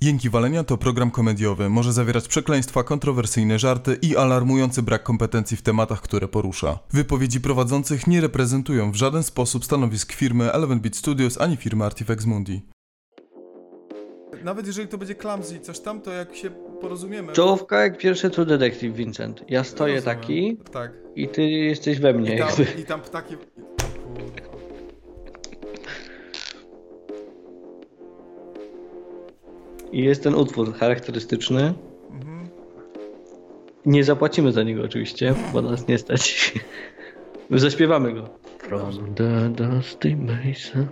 Jęki Walenia to program komediowy. Może zawierać przekleństwa, kontrowersyjne żarty i alarmujący brak kompetencji w tematach, które porusza. Wypowiedzi prowadzących nie reprezentują w żaden sposób stanowisk firmy Eleven Beat Studios ani firmy Artifex Mundi. Nawet jeżeli to będzie clumsy coś tam, to jak się porozumiemy... Czołówka jak pierwszy True Detective, Vincent. Ja stoję Rozumiem. taki Tak. i ty jesteś we mnie. I tam, jakby. i tam ptaki... I jest ten utwór charakterystyczny. Mhm. Nie zapłacimy za niego oczywiście, bo nas nie stać. Zaśpiewamy go. From the dusty mason.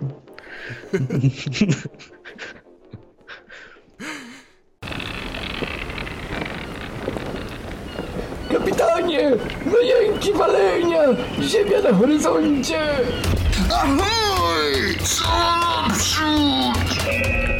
Kapitanie! No jęki walenia! Ziemia na horyzoncie! Ahoj! Co naprzód!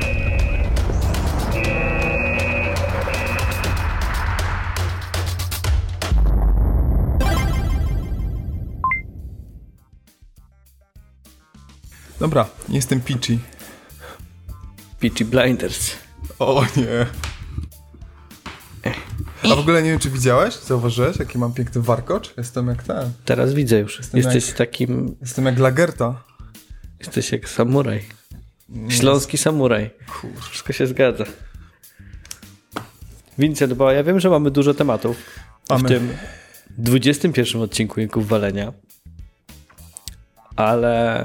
Dobra, jestem Peachy. Peachy Blinders. O nie. A w ogóle nie wiem, czy widziałeś? Zauważyłeś, jaki mam piękny warkocz? Jestem jak ten. Teraz widzę już. Jestem Jesteś jak- takim... Jestem jak Lagerta. Jesteś jak samuraj. Śląski samuraj. Wszystko się zgadza. Vincent, bo ja wiem, że mamy dużo tematów Mamy. w tym 21 odcinku Jęków Walenia, ale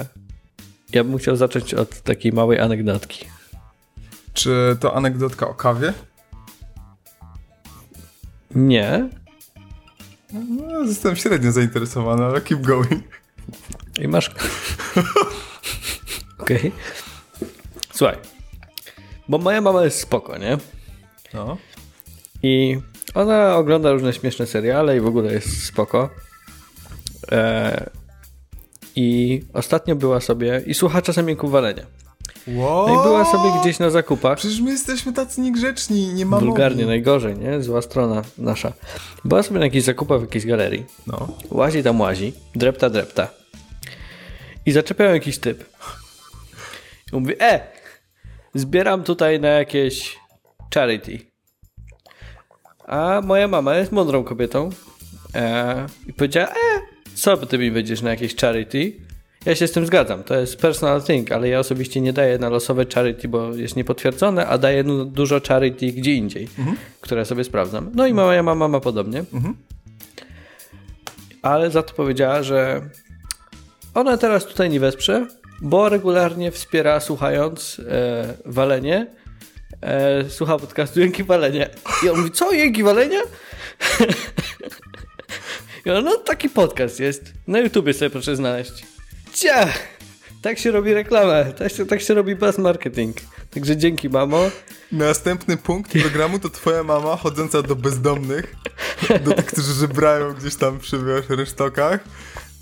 ja bym chciał zacząć od takiej małej anegdotki. Czy to anegdotka o kawie? Nie? No, jestem średnio zainteresowany, ale keep going. I masz... Okej. Słuchaj, bo moja mama jest spoko, nie? No. I ona ogląda różne śmieszne seriale i w ogóle jest spoko. E, I ostatnio była sobie i słucha czasem jęków walenia. Wow. No i była sobie gdzieś na zakupach. Przecież my jesteśmy tacy niegrzeczni, nie mamy. Wulgarnie, najgorzej, nie? Zła strona nasza. Była sobie na jakichś zakupach w jakiejś galerii. No. Łazi tam łazi, drepta, drepta. I zaczepiał jakiś typ. I mówi, e, zbieram tutaj na jakieś charity. A moja mama jest mądrą kobietą. E, I powiedziała, e, co ty mi będziesz na jakieś charity? Ja się z tym zgadzam, to jest personal thing, ale ja osobiście nie daję na losowe charity, bo jest niepotwierdzone, a daję dużo charity gdzie indziej, które sobie sprawdzam. No i moja mama ma podobnie ale za to powiedziała, że ona teraz tutaj nie wesprze, bo regularnie wspiera słuchając e, walenie. E, słucha podcastu Jęki Walenie. I on mówi, co Jęki Walenie? On, no taki podcast jest. Na YouTubie sobie proszę znaleźć. Cia! Tak się robi reklamę, tak się, tak się robi buzz marketing. Także dzięki mamo. Następny punkt programu to twoja mama chodząca do bezdomnych, do tych, którzy żebrają gdzieś tam przy wiesz, resztokach.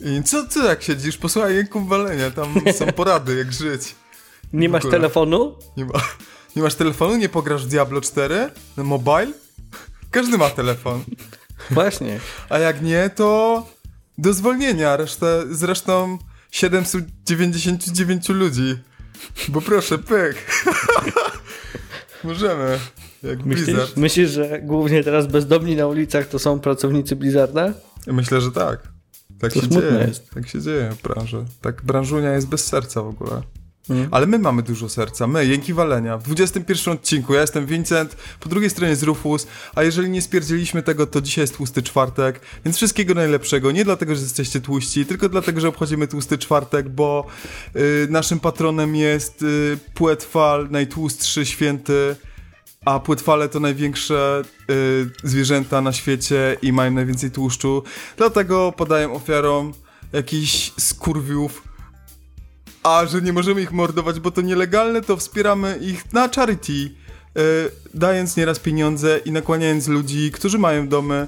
I co, co jak siedzisz? Posłuchaj jęków walenia, tam są porady, jak żyć. Nie masz telefonu? Nie, ma, nie masz telefonu? Nie pograsz w Diablo 4? Na mobile? Każdy ma telefon. Właśnie. A jak nie, to do zwolnienia. Resztę, zresztą 799 ludzi. Bo proszę, pyk. Możemy. Jak Myślisz, Blizzard. myślisz, że głównie teraz bezdomni na ulicach to są pracownicy Blizzarda? Myślę, że tak. Tak To się dzieje. jest. Tak się dzieje w branży. Tak branżunia jest bez serca w ogóle. Mm. Ale my mamy dużo serca. My, Jęki Walenia. W 21 odcinku ja jestem Vincent, po drugiej stronie jest Rufus, a jeżeli nie spierdzieliśmy tego, to dzisiaj jest tłusty czwartek, więc wszystkiego najlepszego. Nie dlatego, że jesteście tłuści, tylko dlatego, że obchodzimy tłusty czwartek, bo y, naszym patronem jest y, Płetwal, najtłustszy święty, a płetwale to największe y, zwierzęta na świecie i mają najwięcej tłuszczu. Dlatego podają ofiarom jakichś skurwiów. A że nie możemy ich mordować, bo to nielegalne, to wspieramy ich na charity, y, dając nieraz pieniądze i nakłaniając ludzi, którzy mają domy,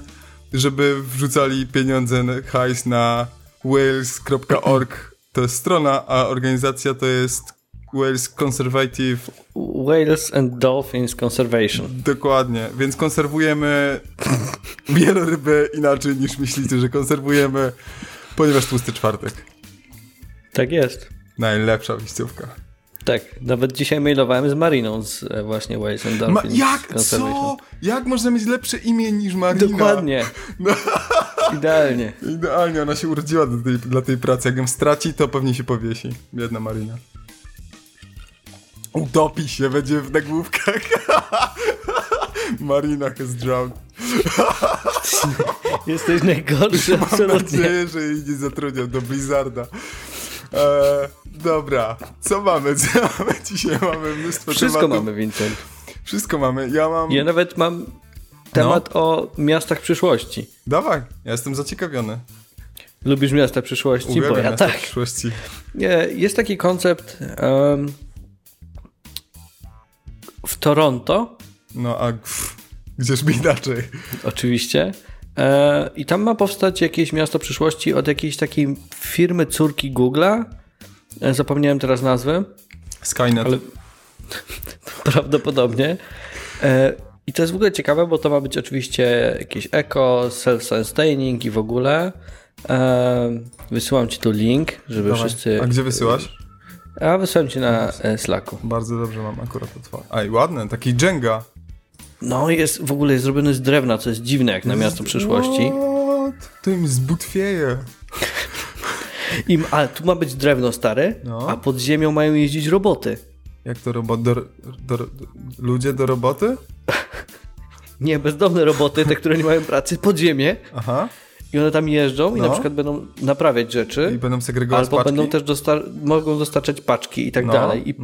żeby wrzucali pieniądze, hajs na wales.org. To jest strona, a organizacja to jest Wales Conservative Whales and Dolphins Conservation. Dokładnie, więc konserwujemy wieloryby inaczej niż myślicie, że konserwujemy, ponieważ tłusty czwartek. Tak jest. Najlepsza wyjściówka. Tak, nawet dzisiaj mailowałem z Mariną z e, właśnie Ways and Ma, Dolphins jak? Conservation. Co? Jak można mieć lepsze imię niż Marina? Dokładnie. No. Idealnie. Idealnie, ona się urodziła do tej, dla tej pracy. Jak ją straci, to pewnie się powiesi. Biedna Marina. Utopi się, będzie w nagłówkach. Marina has drowned. Jesteś najgorszy, Mam absolutnie. nadzieję, że jej nie zatrudnią do Blizzarda. E, dobra, co mamy? Co mamy? Dzisiaj mamy mnóstwo Wszystko tematów. mamy, Vincent. Wszystko mamy. Ja mam... Ja nawet mam temat o miastach przyszłości. Dawaj, ja jestem zaciekawiony. Lubisz miasta przyszłości? Bo Uwielbiam ja miasta tak. przyszłości. Nie, jest taki koncept em, w Toronto, No a pff, gdzieżby inaczej. oczywiście. E, I tam ma powstać jakieś miasto przyszłości od jakiejś takiej firmy córki Google'a. E, zapomniałem teraz nazwy, Skynet. ale prawdopodobnie. E, I to jest w ogóle ciekawe, bo to ma być oczywiście jakieś eco, self-sustaining i w ogóle. Wysyłam ci tu link, żeby Dawaj. wszyscy. A gdzie wysyłasz? A wysyłam ci na Slacku. Bardzo dobrze mam akurat otwarty. Aj, ładne, taki Jenga. No, jest w ogóle jest zrobiony z drewna, co jest dziwne jak na miasto przyszłości. What? To im zbutwieje. I, ale tu ma być drewno stare, No. a pod ziemią mają jeździć roboty. Jak to robot? Do, do, do, ludzie do roboty? Nie, bezdomne roboty, te, które nie mają pracy, pod ziemię. Aha. I one tam jeżdżą i No. na przykład będą naprawiać I rzeczy, będą segregować albo paczki? będą też dostar- mogą dostarczać paczki i tak No. dalej. I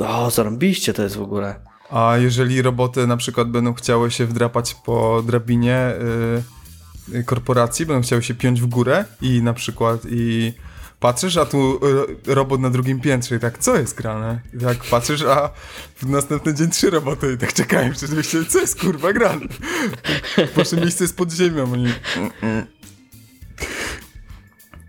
o, zarąbiście to jest w ogóle. A jeżeli roboty na przykład będą chciały się wdrapać po drabinie y, y, korporacji, będą chciały się piąć w górę i na przykład i patrzysz, a tu robot na drugim piętrze i tak, co jest grane? I tak patrzysz, a w następny dzień trzy roboty i tak czekają, przecież myślę, co jest kurwa grane? Wasze miejsce jest pod ziemią. Oni...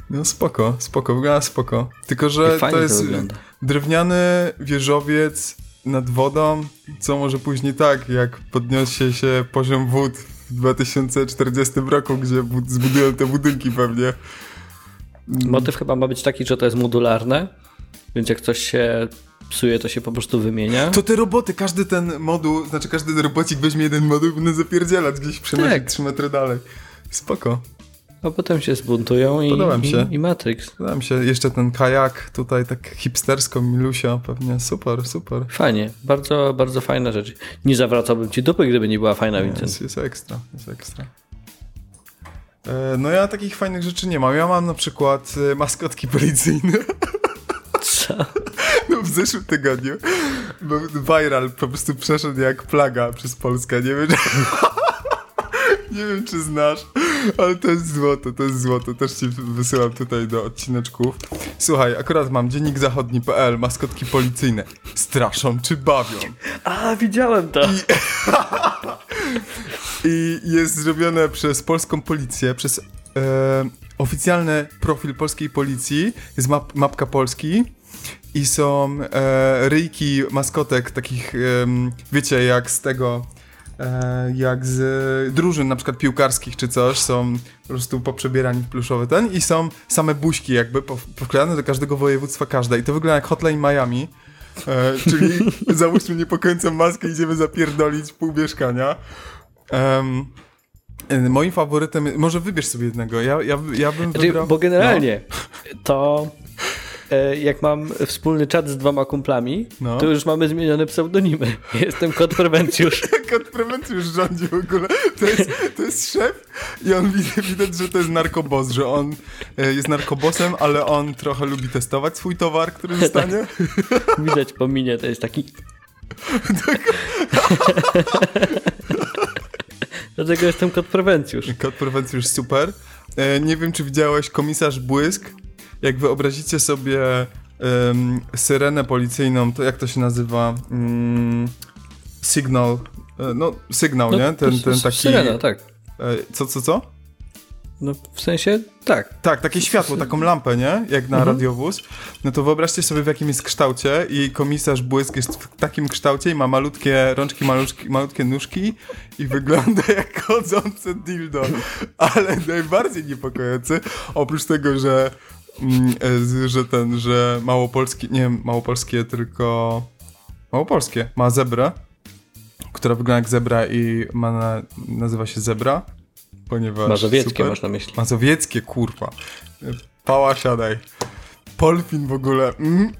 No spoko, spoko, wygląda spoko. Tylko, że to to jest wygląda. drewniany wieżowiec nad wodą, co może później tak, jak podniesie się poziom wód w 2040 roku, gdzie bud- zbudują te budynki pewnie. Motyw chyba ma być taki, że to jest modularne, więc jak coś się psuje, to się po prostu wymienia. To te roboty, każdy ten moduł, znaczy każdy robocik weźmie jeden moduł i będą zapierdzielać gdzieś przenosić Tak. 3 metry dalej. Spoko. A potem się zbuntują i, Podoba mi się. i, i Matrix. Podoba mi się jeszcze ten kajak, tutaj tak hipstersko, milusia, pewnie super, super. Fajnie, bardzo, bardzo fajna rzecz. Nie zawracałbym ci dupy, gdyby nie była fajna, Vincent. Jest, jest ekstra, jest ekstra. E, No ja takich fajnych rzeczy nie mam. Ja mam na przykład e, maskotki policyjne. Co? No w zeszłym tygodniu bo viral po prostu przeszedł jak plaga przez Polskę. Nie wiem, czy... nie wiem, czy znasz, ale to jest złoto, to jest złoto. Też ci wysyłam tutaj do odcineczków. Słuchaj, akurat mam dziennik zachodni.pl, maskotki policyjne. Straszą czy bawią? A, widziałem to. I jest zrobione przez polską policję, przez e, oficjalny profil polskiej policji. Jest map, mapka Polski i są e, ryjki maskotek takich, em, wiecie, jak z tego, e, jak z drużyn na przykład piłkarskich czy coś, są po prostu poprzebierani w pluszowy ten i są same buźki jakby po- powklejane do każdego województwa każda i to wygląda jak Hotline Miami. E, czyli załóżmy niepokojącą maskę idziemy zapierdolić pół mieszkania. E, moim faworytem, może wybierz sobie jednego, ja, ja, ja bym Znaczy, wybrał... bo generalnie to e, jak mam wspólny czat z dwoma kumplami, No. to już mamy zmienione pseudonimy. Jestem kot prewencjusz. Kot prewencji już rządzi w ogóle. To jest, to jest szef i on widać, że to jest narkobos, że on e, jest narkobosem, ale on trochę lubi testować swój towar, który dostanie. Widać po minie, to jest taki... Dlatego jestem kot prewencjusz. Kot prewencji już super. E, nie wiem, czy widziałeś komisarz Błysk. Jak wyobrazicie sobie em, syrenę policyjną, to jak to się nazywa? Mm, signal. E, no, sygnał, nie? Ten, ten taki... Syrena, tak. E, co, co, co? No w sensie tak. Tak, takie światło, taką lampę, nie? Jak na radiowóz. No to wyobraźcie sobie w jakim jest kształcie i komisarz Błysk jest w takim kształcie i ma malutkie rączki, malutkie, malutkie nóżki i wygląda jak chodzące dildo. Ale najbardziej niepokojący, oprócz tego, że że ten, że małopolskie, nie małopolskie, tylko małopolskie, ma zebrę, która wygląda jak zebra i ma na, nazywa się zebra, ponieważ... Mazowieckie super. masz na myśli. Mazowieckie, kurwa. Pała, siadaj. Polfin w ogóle. Mm.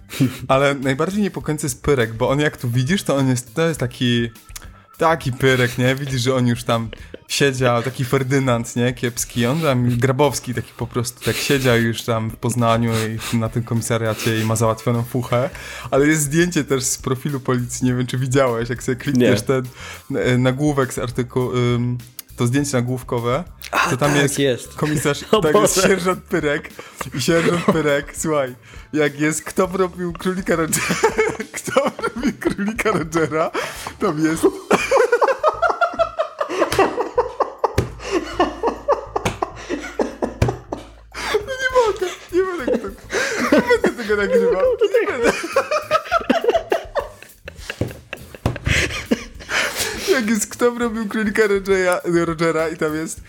Ale najbardziej niepokojący jest Pyrek, bo on jak tu widzisz, to on jest, to jest taki taki Pyrek, nie? Widzisz, że on już tam siedział, taki Ferdynand, nie? Kiepski. On tam, Grabowski taki po prostu tak siedział już tam w Poznaniu i na tym komisariacie i ma załatwioną fuchę. Ale jest zdjęcie też z profilu policji, nie wiem, czy widziałeś, jak sobie klikniesz Nie. ten e, nagłówek z artykułu, ym, to zdjęcie nagłówkowe, to tam tak, jest, jest. komisarz, O tak jest Boże. sierżant Pyrek i sierżant Pyrek, słuchaj, jak jest kto robił królika Rogera, kto robił królika Rogera, tam jest No nie mogę, nie będę tego, tego nagrywał, nie będę. Jak jest kto robił królika Rogera, Rogera i tam jest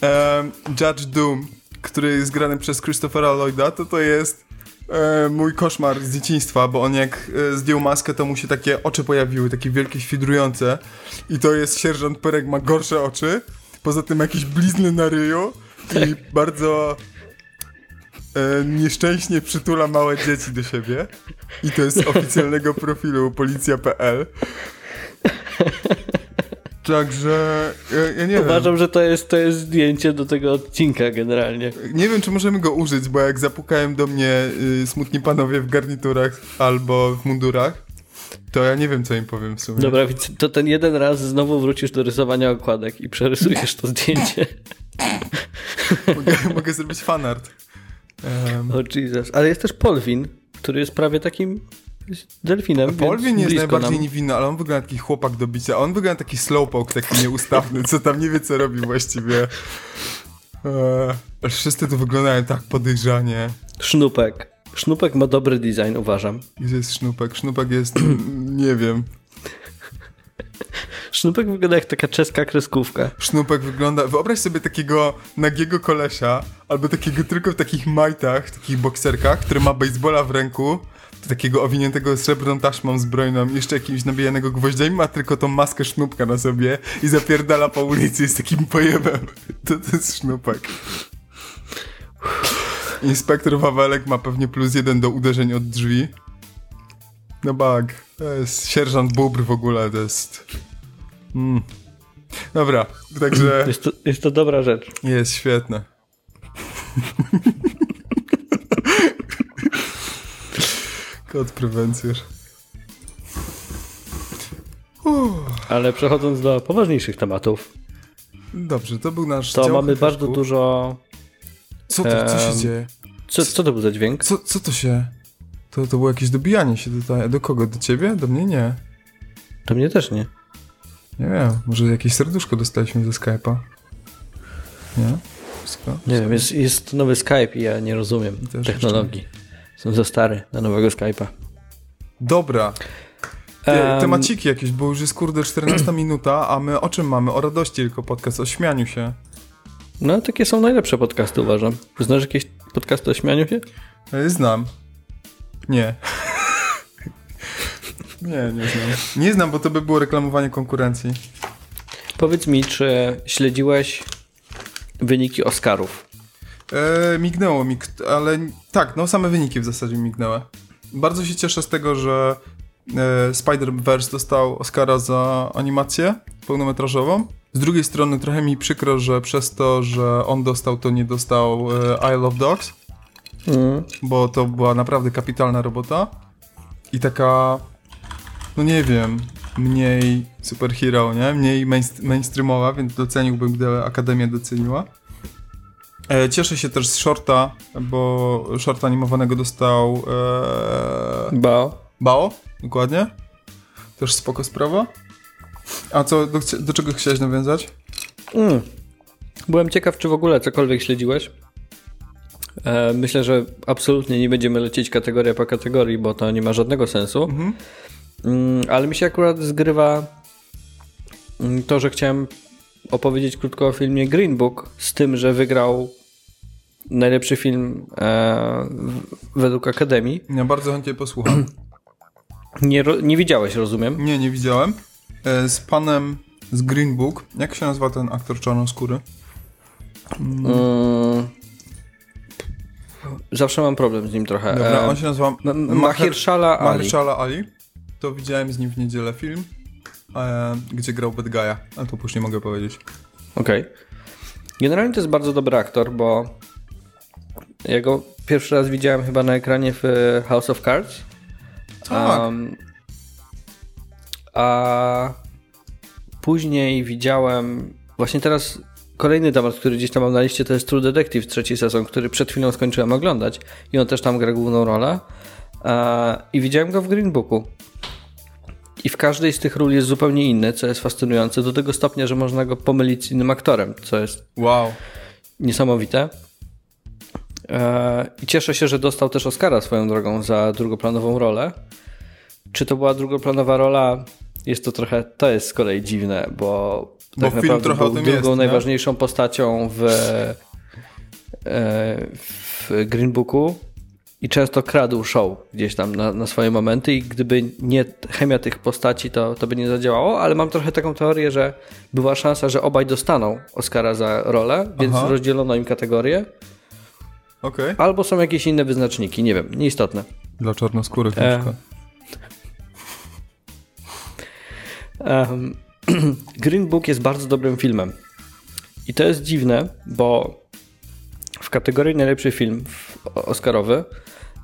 em, Judge Doom, który jest grany przez Christophera Lloyda, to to jest e, mój koszmar z dzieciństwa, bo on jak e, zdjął maskę, to mu się takie oczy pojawiły, takie wielkie, świdrujące. I to jest sierżant Perek, ma gorsze oczy, poza tym jakieś blizny na ryju i bardzo e, nieszczęśnie przytula małe dzieci do siebie i to jest z oficjalnego profilu policja.pl Także ja, ja nie wiem. Uważam, że to jest, to jest zdjęcie do tego odcinka generalnie. Nie wiem, czy możemy go użyć, bo jak zapukałem do mnie y, smutni panowie w garniturach albo w mundurach, to ja nie wiem, co im powiem w sumie. Dobra, więc to ten jeden raz znowu wrócisz do rysowania okładek i przerysujesz to zdjęcie. Mogę, mogę zrobić fanart. Em, O Jesus. Ale jest też Polwin, który jest prawie takim delfinem, Polwin jest najbardziej nam. niewinny, ale on wygląda taki chłopak do bicia. On wygląda taki slowpoke, taki nieustawny, co tam nie wie, co robi właściwie. Eee, wszyscy tu wyglądają tak podejrzanie. Sznupek. Sznupek ma dobry design, uważam. Gdzie jest Sznupek? Sznupek jest, nie wiem. Sznupek wygląda jak taka czeska kreskówka. Sznupek wygląda. Wyobraź sobie takiego nagiego kolesia, albo takiego tylko w takich majtach, takich bokserkach, który ma baseballa w ręku, takiego owiniętego srebrną taśmą zbrojną, jeszcze jakimś nabijanego gwoździami, ma tylko tą maskę sznupka na sobie i zapierdala po ulicy z takim pojebem. To, to jest sznupek. Inspektor Wawelek ma pewnie plus jeden do uderzeń od drzwi. No bag. To jest sierżant Bubr w ogóle, to jest... Mm. Dobra, także Jest to, jest to dobra rzecz. jest świetne. Kod prewencjusz. Ale przechodząc do poważniejszych tematów, Dobrze, to był nasz to mamy bardzo dużo... Co, to, co się em, dzieje? Co, co to był za dźwięk? Co, co to się... To, to było jakieś dobijanie się tutaj. Do kogo? Do ciebie? Do mnie? Nie. To mnie też nie. Nie wiem. Może jakieś serduszko dostaliśmy ze Skype'a? Nie? Nie wiem, jest, jest nowy Skype i ja nie rozumiem Też technologii. Jestem za stary na nowego Skype'a. Dobra. Te, Em, temaciki jakieś, bo już jest kurde 14 minuta, a my o czym mamy? O radości tylko podcast, o śmianiu się. No, takie są najlepsze podcasty, uważam. Znasz jakieś podcasty o śmianiu się? E, Znam. Nie. nie, nie znam. Nie znam, bo to by było reklamowanie konkurencji. Powiedz mi, czy śledziłeś wyniki Oscarów? E, mignęło mi, ale tak, no same wyniki w zasadzie mignęły. Bardzo się cieszę z tego, że e, Spider-Verse dostał Oscara za animację pełnometrażową. Z drugiej strony trochę mi przykro, że przez to, że on dostał, to nie dostał e, Isle of Dogs, Mm. bo to była naprawdę kapitalna robota i taka, no nie wiem, mniej superhero, nie? Mniej mainst- mainstreamowa, więc doceniłbym, gdyby Akademia doceniła. E, cieszę się też z shorta, bo shorta animowanego dostał e, Ba. Bao, dokładnie. Też spoko sprawa. A co, do, do czego chciałeś nawiązać? Mm. Byłem ciekaw, czy w ogóle cokolwiek śledziłeś. E, myślę, że absolutnie nie będziemy lecieć kategoria po kategorii, bo to nie ma żadnego sensu. Mm, ale mi się akurat zgrywa mm, to, że chciałem opowiedzieć krótko o filmie Green Book, z tym, że wygrał najlepszy film e, według Akademii. Ja bardzo chętnie posłucham. Nie, nie widziałeś, rozumiem? Nie, nie widziałem. E, z panem z Green Book. Jak się nazywa ten aktor czarnoskóry? Mm. Zawsze mam problem z nim trochę. Dobra, E, on się nazywa Ma- Mahershala Ali. Mahershala Ali. To widziałem z nim w niedzielę film, e, gdzie grał Bad Guy'a, ale to nie mogę powiedzieć. Okej. Generalnie to jest bardzo dobry aktor, bo ja go pierwszy raz widziałem chyba na ekranie w e, House of Cards. Tak. Um, a później widziałem właśnie teraz kolejny temat, który gdzieś tam mam na liście, to jest True Detective, trzeci sezon, który przed chwilą skończyłem oglądać i on też tam gra główną rolę. I widziałem go w Green Booku. I w każdej z tych ról jest zupełnie inny, co jest fascynujące, do tego stopnia, że można go pomylić z innym aktorem, co jest Wow. niesamowite. E, I cieszę się, że dostał też Oscara swoją drogą za drugoplanową rolę. Czy to była drugoplanowa rola? Jest to trochę, to jest z kolei dziwne, bo, Bo tak film trochę o był tym drugą jest, nie? najważniejszą postacią w, e, w Green Booku i często kradł show gdzieś tam na, na swoje momenty i gdyby nie chemia tych postaci, to, to by nie zadziałało, ale mam trochę taką teorię, że była szansa, że obaj dostaną Oscara za rolę, więc Aha. rozdzielono im kategorie, Okej. albo są jakieś inne wyznaczniki, nie wiem, nieistotne. Dla czarnoskórych na E. przykład. Um, Green Book jest bardzo dobrym filmem. I to jest dziwne, bo w kategorii najlepszy film Oscarowy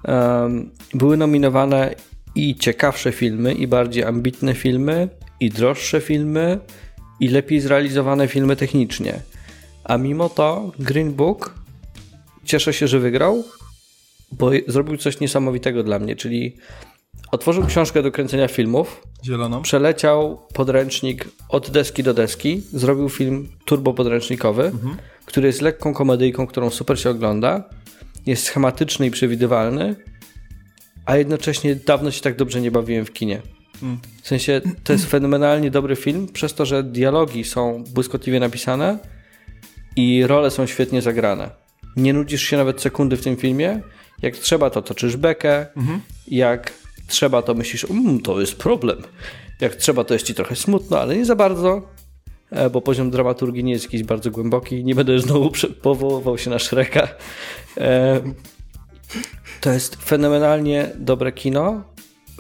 um, były nominowane i ciekawsze filmy, i bardziej ambitne filmy, i droższe filmy, i lepiej zrealizowane filmy technicznie. A mimo to Green Book cieszę się, że wygrał, bo zrobił coś niesamowitego dla mnie, czyli otworzył książkę do kręcenia filmów, Zieloną. przeleciał podręcznik od deski do deski, zrobił film turbo podręcznikowy, który jest lekką komedyjką, którą super się ogląda, jest schematyczny i przewidywalny, a jednocześnie dawno się tak dobrze nie bawiłem w kinie. W sensie to jest fenomenalnie dobry film, przez to, że dialogi są błyskotliwie napisane i role są świetnie zagrane. Nie nudzisz się nawet sekundy w tym filmie. Jak trzeba, to toczysz bekę. Jak trzeba, to myślisz, um, to jest problem. Jak trzeba, to jest ci trochę smutno, ale nie za bardzo, e, bo poziom dramaturgii nie jest jakiś bardzo głęboki. Nie będę znowu powoływał się na Shreka. E, To jest fenomenalnie dobre kino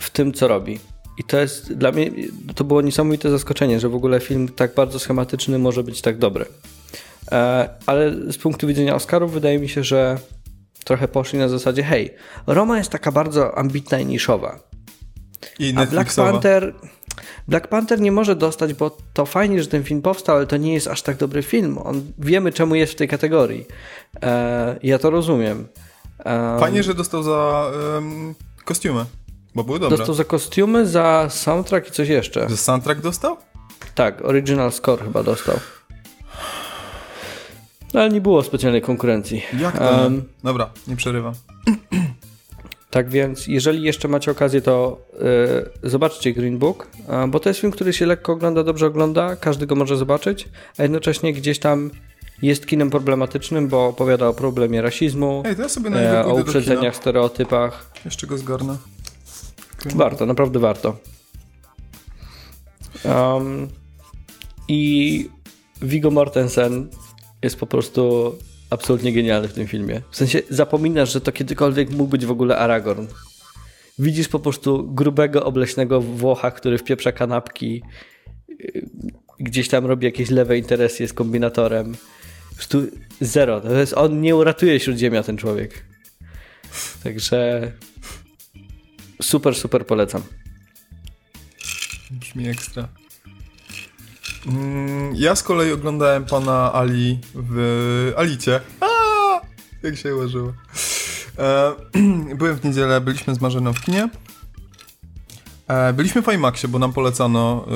w tym, co robi. I to jest dla mnie, to było niesamowite zaskoczenie, że w ogóle film tak bardzo schematyczny może być tak dobry. E, Ale z punktu widzenia Oscarów wydaje mi się, że trochę poszli na zasadzie, hej, Roma jest taka bardzo ambitna i niszowa. I A Black. Panther, Black Panther nie może dostać, bo to fajnie, że ten film powstał, ale to nie jest aż tak dobry film. On, wiemy, czemu jest w tej kategorii. E, ja to rozumiem. E, Fajnie, że dostał za em, kostiumy, bo były dobre. Dostał za kostiumy, za soundtrack i coś jeszcze. Że soundtrack dostał? Tak, original score chyba dostał. No, ale nie było specjalnej konkurencji. Jak to? Nie? Dobra, nie przerywam. Tak więc, jeżeli jeszcze macie okazję, to y, zobaczcie Green Book, bo to jest film, który się lekko ogląda, dobrze ogląda, każdy go może zobaczyć, a jednocześnie gdzieś tam jest kinem problematycznym, bo opowiada o problemie rasizmu, Ej, to ja sobie e, o uprzedzeniach, stereotypach. Jeszcze go zgarnę. Warto, naprawdę warto. Um, I Viggo Mortensen jest po prostu absolutnie genialny w tym filmie. W sensie zapominasz, że to kiedykolwiek mógł być w ogóle Aragorn. Widzisz po prostu grubego, obleśnego Włocha, który wpieprza kanapki, yy, gdzieś tam robi jakieś lewe interesy z kombinatorem. Po prostu zero. To jest, on nie uratuje Śródziemia, ten człowiek. Także super, super polecam. Brzmi ekstra. Mm, ja z kolei oglądałem pana Ali w Alicie. Aaa! Jak się ułożyło. E, byłem w niedzielę, byliśmy z Marzeną w kinie. E, byliśmy w IMAXie, bo nam polecano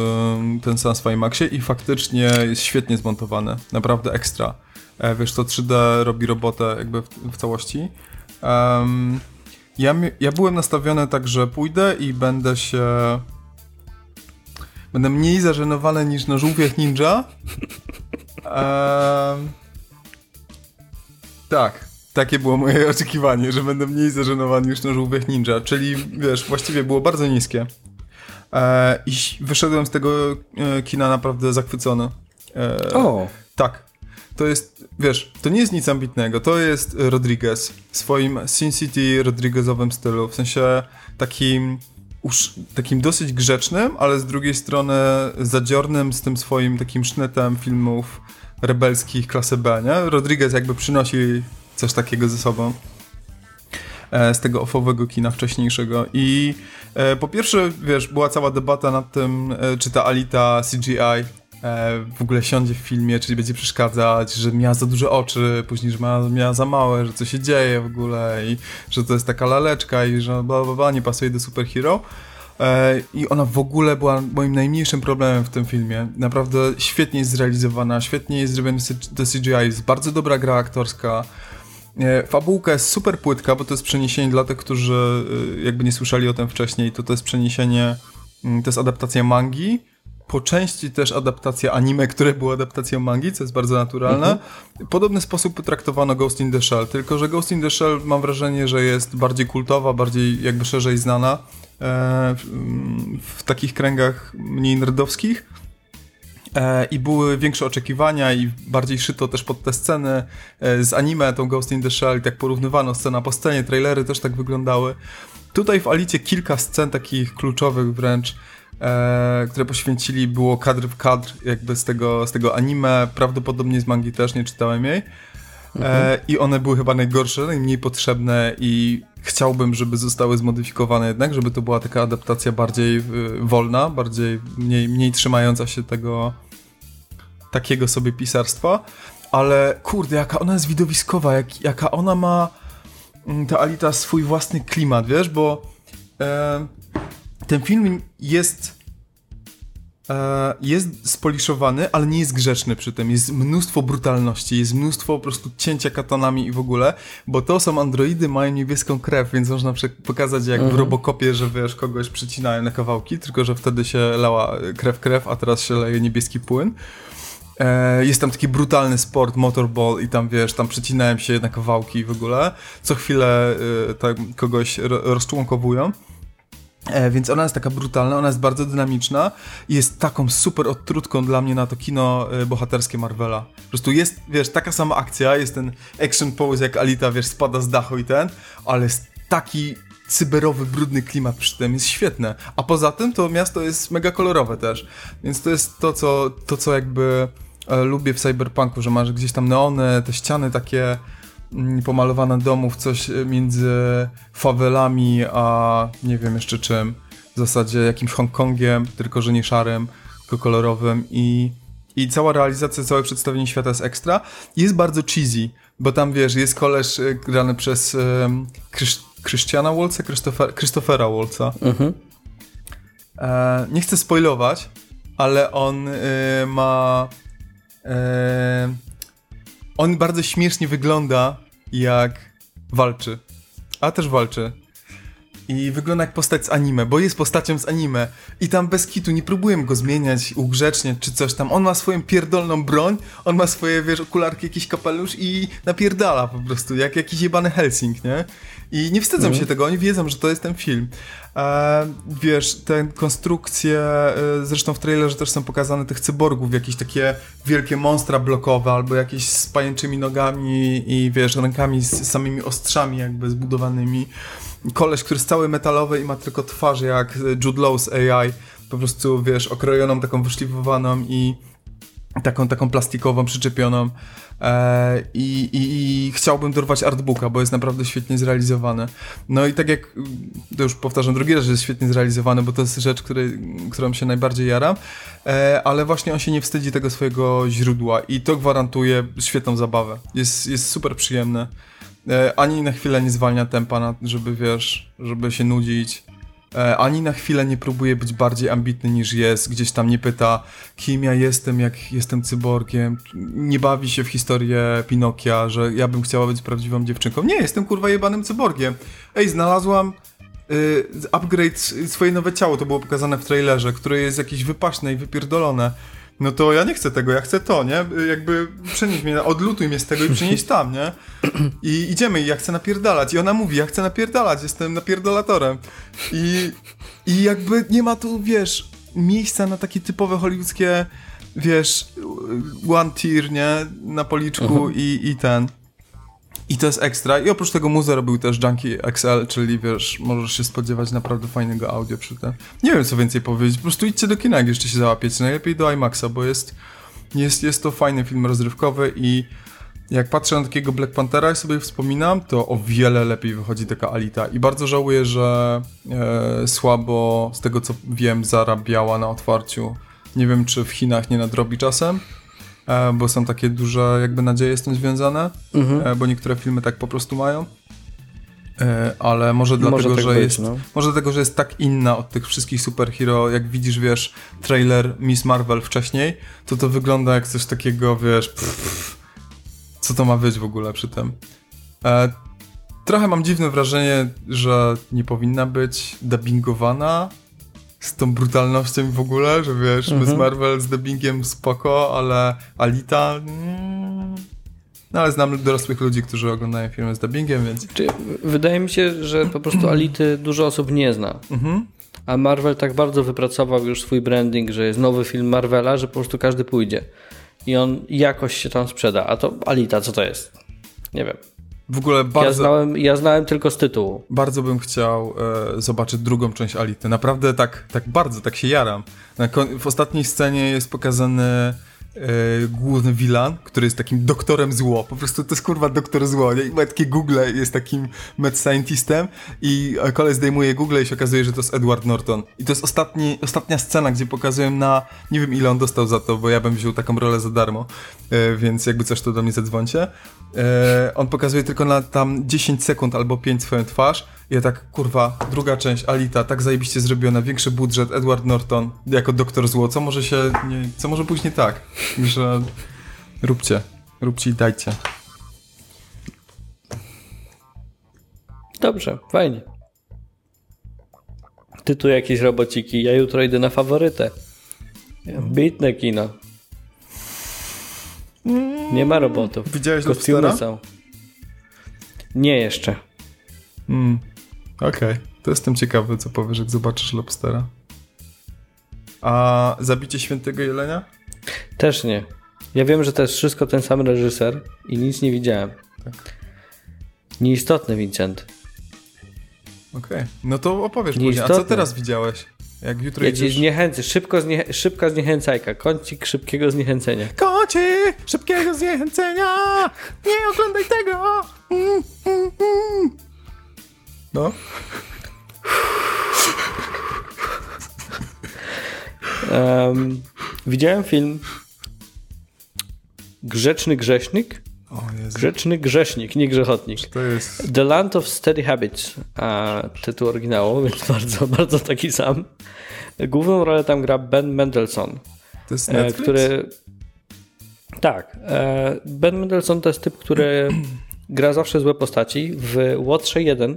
ten seans w IMAXie i faktycznie jest świetnie zmontowany. Naprawdę ekstra. E, wiesz, to 3D robi robotę jakby w, w całości. Ja, ja byłem nastawiony tak, że pójdę i będę się Będę mniej zażenowany niż na żółwiach ninja. Tak. takie było moje oczekiwanie, że będę mniej zażenowany niż na żółwiech ninja, czyli wiesz, właściwie było bardzo niskie. E, I wyszedłem z tego e, kina naprawdę zachwycony. E, O, tak. To jest, wiesz, to nie jest nic ambitnego, to jest Rodriguez w swoim Sin City Rodriguezowym stylu, w sensie takim, takim dosyć grzecznym, ale z drugiej strony zadziornym z tym swoim takim sznytem filmów rebelskich klasy B, nie? Rodriguez jakby przynosi coś takiego ze sobą e, z tego ofowego kina wcześniejszego i e, po pierwsze, wiesz, była cała debata nad tym, e, czy ta Alita CGI w ogóle siądzie w filmie, czy będzie przeszkadzać, że miała za duże oczy, później, że miała, miała za małe, że co się dzieje w ogóle i że to jest taka laleczka i że bla, bla, bla nie pasuje do superhero. E, I ona w ogóle była moim najmniejszym problemem w tym filmie. Naprawdę świetnie jest zrealizowana, świetnie jest zrobiony do CGI, jest bardzo dobra gra aktorska. E, Fabułka jest super płytka, bo to jest przeniesienie dla tych, którzy e, jakby nie słyszeli o tym wcześniej, to to jest przeniesienie, mm, to jest adaptacja mangi, po części też adaptacja anime, które było adaptacją mangi, co jest bardzo naturalne. Mhm. Podobny sposób potraktowano Ghost in the Shell, tylko że Ghost in the Shell mam wrażenie, że jest bardziej kultowa, bardziej jakby szerzej znana e, w, w takich kręgach mniej nerdowskich e, i były większe oczekiwania i bardziej szyto też pod te sceny e, z anime, tą Ghost in the Shell, tak porównywano scena po scenie, trailery też tak wyglądały. Tutaj w Alicie kilka scen takich kluczowych wręcz, e, które poświęcili, było kadr w kadr jakby z tego, z tego anime, prawdopodobnie z mangi też, nie czytałem jej. E, I one były chyba najgorsze, najmniej potrzebne i chciałbym, żeby zostały zmodyfikowane jednak, żeby to była taka adaptacja bardziej y, wolna, bardziej mniej, mniej trzymająca się tego takiego sobie pisarstwa, ale kurde, jaka ona jest widowiskowa, jak, jaka ona ma mm, ta Alita swój własny klimat, wiesz, bo e, ten film jest e, jest spoliszowany, ale nie jest grzeczny przy tym. Jest mnóstwo brutalności, jest mnóstwo po prostu cięcia katanami i w ogóle, bo to są androidy, mają niebieską krew, więc można pokazać jak mhm. w Robocopie, że wiesz, kogoś przecinają na kawałki, tylko że wtedy się lała krew krew, a teraz się leje niebieski płyn. E, jest tam taki brutalny sport, motorball i tam wiesz, tam przecinałem się na kawałki w ogóle. Co chwilę tam kogoś rozczłonkowują. E, więc ona jest taka brutalna, ona jest bardzo dynamiczna i jest taką super odtrutką dla mnie na to kino y, bohaterskie Marvela. Po prostu jest, wiesz, taka sama akcja, jest ten action pose jak Alita, wiesz, spada z dachu i ten, ale jest taki cyberowy, brudny klimat przy tym jest świetne. A poza tym to miasto jest mega kolorowe też. Więc to jest to, co, to, co jakby e, lubię w cyberpunku, że masz gdzieś tam neony, te ściany takie mm, pomalowane domów, coś między fawelami, a nie wiem jeszcze czym. W zasadzie jakimś Hongkongiem, tylko że nie szarym, tylko kolorowym i, i cała realizacja, całe przedstawienie świata jest ekstra. Jest bardzo cheesy, bo tam wiesz, jest koleż e, grany przez um, Christiana Wolca, Christophera Wolca. Mhm. E, nie chcę spoilować, ale on e, ma e, on bardzo śmiesznie wygląda jak walczy. A też walczy. I wygląda jak postać z anime, bo jest postacią z anime. I tam bez kitu nie próbuję go zmieniać, ugrzeczniać czy coś tam. On ma swoją pierdolną broń, on ma swoje, wiesz, okularki, jakiś kapelusz i napierdala po prostu, jak jakiś jebany Helsing, nie? I nie wstydzą mm. się tego, oni wiedzą, że to jest ten film. E, wiesz, te konstrukcje, e, zresztą w trailerze też są pokazane tych cyborgów, jakieś takie wielkie monstra blokowe, albo jakieś z pajęczymi nogami i wiesz, rękami z samymi ostrzami jakby zbudowanymi. Koleś, który jest cały metalowy i ma tylko twarz jak Jude Law's AI, po prostu wiesz, okrojoną, taką wyszlifowaną i taką, taką plastikową, przyczepioną. E, i, i, i, chciałbym dorwać artbooka, bo jest naprawdę świetnie zrealizowany. No i tak jak, to już powtarzam drugi raz, że jest świetnie zrealizowany, bo to jest rzecz, który, którą się najbardziej jaram, e, ale właśnie on się nie wstydzi tego swojego źródła i to gwarantuje świetną zabawę. Jest, jest super przyjemne. E, ani na chwilę nie zwalnia tempa, żeby wiesz, żeby się nudzić. E, ani na chwilę nie próbuje być bardziej ambitny niż jest, gdzieś tam nie pyta, kim ja jestem, jak jestem cyborgiem, nie bawi się w historię Pinokia, że ja bym chciała być prawdziwą dziewczynką. Nie, jestem kurwa jebanym cyborgiem. Ej, znalazłam y, upgrade, swoje nowe ciało, to było pokazane w trailerze, które jest jakieś wypaśne i wypierdolone. No to ja nie chcę tego, ja chcę to, nie? Jakby przenieś mnie, odlutuj mnie z tego i przenieś tam, nie? I idziemy i ja chcę napierdalać. I ona mówi, ja chcę napierdalać, jestem napierdalatorem. I, i jakby nie ma tu, wiesz, miejsca na takie typowe hollywoodzkie, wiesz, one tier, nie? Na policzku i, i ten. I to jest ekstra. I oprócz tego muze robił też Junkie XL, czyli wiesz, możesz się spodziewać naprawdę fajnego audio przy tym. Nie wiem co więcej powiedzieć, po prostu idźcie do kina, jak jeszcze się załapiecie. Najlepiej do IMAXa, bo jest, jest, jest to fajny film rozrywkowy i jak patrzę na takiego Black Panthera i sobie wspominam, to o wiele lepiej wychodzi taka Alita. I bardzo żałuję, że e, słabo, z tego co wiem, zarabiała na otwarciu. Nie wiem, czy w Chinach nie nadrobi czasem, bo są takie duże jakby nadzieje z tym związane, e, bo niektóre filmy tak po prostu mają. E, ale może dlatego, tak że być, jest no. może dlatego, że jest tak inna od tych wszystkich superhero, jak widzisz, wiesz, trailer Miss Marvel wcześniej, to to wygląda jak coś takiego, wiesz, pff, co to ma być w ogóle przy tym. E, trochę mam dziwne wrażenie, że nie powinna być dubbingowana z tą brutalnością w ogóle, że wiesz, Miss Marvel z dubbingiem spoko, ale Alita... Mm, no ale znam dorosłych ludzi, którzy oglądają filmy z dubbingiem, więc... Czy, wydaje mi się, że po prostu Ality dużo osób nie zna. A Marvel tak bardzo wypracował już swój branding, że jest nowy film Marvela, że po prostu każdy pójdzie. I on jakoś się tam sprzeda. A to Alita, co to jest? Nie wiem. W ogóle Ja bardzo... znałem, ja znałem tylko z tytułu. Bardzo bym chciał e, zobaczyć drugą część Ality. Naprawdę tak, tak bardzo, tak się jaram. W ostatniej scenie jest pokazany e, główny villain, który jest takim doktorem zło. Po prostu to jest kurwa doktor zło. Nie? Ma takie Google jest takim mad scientistem i e, kolej zdejmuje Google i się okazuje, że to jest Edward Norton. I to jest ostatni, ostatnia scena, gdzie pokazują na... Nie wiem ile on dostał za to, bo ja bym wziął taką rolę za darmo, e, więc jakby coś to do mnie zadzwońcie. E, on pokazuje tylko na tam 10 sekund albo 5 swoją twarz i ja tak, kurwa, druga część, Alita, tak zajebiście zrobiona, większy budżet, Edward Norton jako doktor zło, co może się, nie, co może pójść nie tak, że róbcie, róbcie i dajcie. Dobrze, fajnie. Ty tu jakieś robociki, ja jutro idę na faworytę. Bitne kino. Nie ma robotów. Widziałeś Kostiumy Lobstera? są. Nie jeszcze. Mm. Okej, to jestem ciekawy, co powiesz, jak zobaczysz Lobstera. A zabicie świętego jelenia? Też nie. Ja wiem, że to jest wszystko ten sam reżyser i nic nie widziałem. Nieistotny, Vincent. Okej, no to opowiesz później. A co Nieistotne. teraz widziałeś? Jak jutro Ja cię idziesz... zniechęcę. Szybko znie... Szybka zniechęcajka. Kącik szybkiego zniechęcenia. Kocie szybkiego zniechęcenia! Nie oglądaj tego! Mm, mm, mm. No, Em, widziałem film Grzeczny Grześnik. Grzeczny Grzesznik, nie Grzechotnik. to jest... The Land of Steady Habits, a tytuł oryginału, więc bardzo, bardzo taki sam. Główną rolę tam gra Ben Mendelsohn, To jest e, Netflix? który... Tak, e, Ben Mendelsohn to jest typ, który gra zawsze złe postaci. W Łotrze 1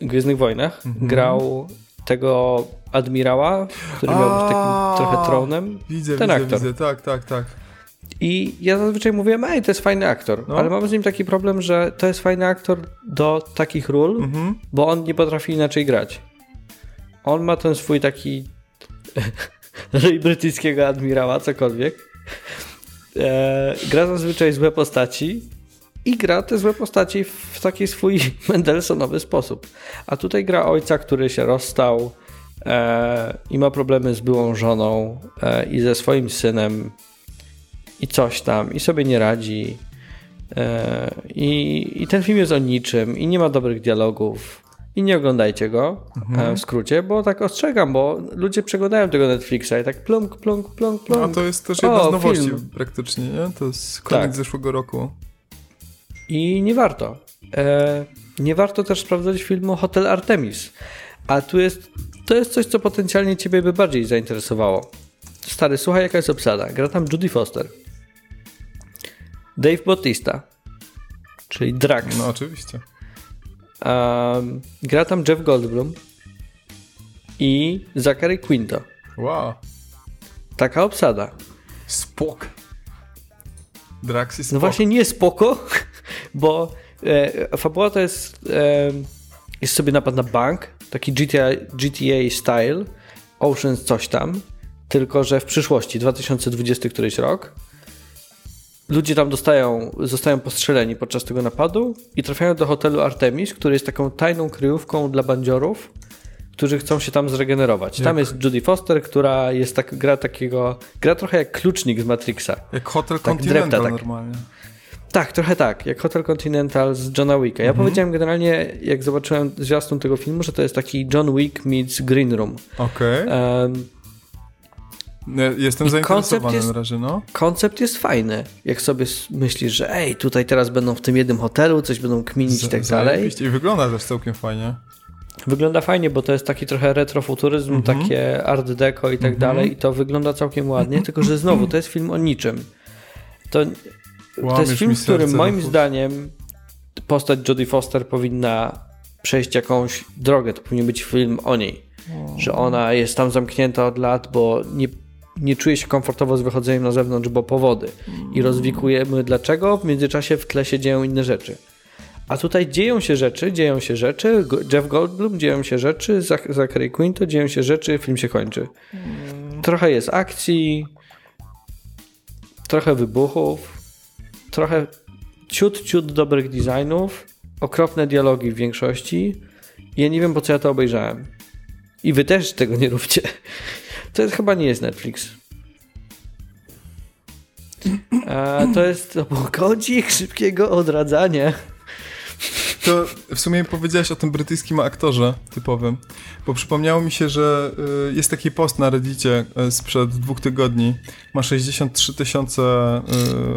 Gwiezdnych Wojnach Mhm. grał tego admirała, który miał być takim trochę tronem. Widzę, Ten widzę, aktor. widzę, tak, tak, tak. I ja zazwyczaj mówię, ej, to jest fajny aktor, No. ale mam z nim taki problem, że to jest fajny aktor do takich ról, Mhm. bo on nie potrafi inaczej grać. On ma ten swój taki ryj brytyjskiego admirała, cokolwiek. E, gra zazwyczaj złe postaci i gra te złe postaci w taki swój Mendelsonowy sposób. A tutaj gra ojca, który się rozstał e, i ma problemy z byłą żoną e, i ze swoim synem i coś tam, i sobie nie radzi. E, i, I ten film jest o niczym, i nie ma dobrych dialogów. I nie oglądajcie go e, w skrócie, bo tak ostrzegam, bo ludzie przeglądają tego Netflixa i tak plunk, plunk, plunk, plunk. A to jest też jedna O, z nowości film. praktycznie, nie? To jest koniec Tak. zeszłego roku. I nie warto. E, nie warto też sprawdzać filmu Hotel Artemis. A tu jest, to jest coś, co potencjalnie ciebie by bardziej zainteresowało. Stary, słuchaj, jaka jest obsada. Gra tam Judy Foster. Dave Bautista, czyli Drax. No oczywiście. Um, gra tam Jeff Goldblum i Zachary Quinto. Wow. taka obsada. Spok. Drax No spok. właśnie nie spoko, bo e, fabuła to jest e, jest sobie napad na bank, taki GTA, GTA style, Oceans coś tam, tylko że w przyszłości, 2020 któryś rok. Ludzie tam dostają, zostają postrzeleni podczas tego napadu i trafiają do hotelu Artemis, który jest taką tajną kryjówką dla bandziorów, którzy chcą się tam zregenerować. Tam jest Judy Foster, która jest tak, gra takiego, gra trochę jak klucznik z Matrixa. Jak Hotel Tak, Continental drepta tak. normalnie. Tak, trochę tak, jak Hotel Continental z Johna Wicka. Ja Mhm. powiedziałem generalnie, jak zobaczyłem zwiastun tego filmu, że to jest taki John Wick meets Green Room. Okej. Um, Nie, Jestem i zainteresowany jest- na razie, no. koncept jest fajny, jak sobie myślisz, że ej, tutaj teraz będą w tym jednym hotelu, coś będą kminić i tak Z- dalej. I wygląda też całkiem fajnie. Wygląda fajnie, bo to jest taki trochę retrofuturyzm, Mhm. takie art deco i tak dalej i to wygląda całkiem ładnie, tylko że znowu, to jest film o niczym. To, to jest film, w którym moim Rufus. zdaniem postać Jodie Foster powinna przejść jakąś drogę, to powinien być film o niej. Że ona jest tam zamknięta od lat, bo nie, nie czuje się komfortowo z wychodzeniem na zewnątrz, bo powody. I rozwikujemy dlaczego, w międzyczasie w tle się dzieją inne rzeczy. A tutaj dzieją się rzeczy, dzieją się rzeczy, Jeff Goldblum, dzieją się rzeczy, Zach- Zachary Quinto, dzieją się rzeczy, film się kończy. Trochę jest akcji, trochę wybuchów, trochę ciut, ciut dobrych designów, okropne dialogi w większości. Ja nie wiem, po co ja to obejrzałem. I wy też tego nie róbcie. To jest, chyba nie jest Netflix. A to jest kodzik szybkiego odradzania. To w sumie powiedziałeś o tym brytyjskim aktorze typowym, bo przypomniało mi się, że y, jest taki post na Reddicie y, sprzed dwóch tygodni. Ma 63 tysiące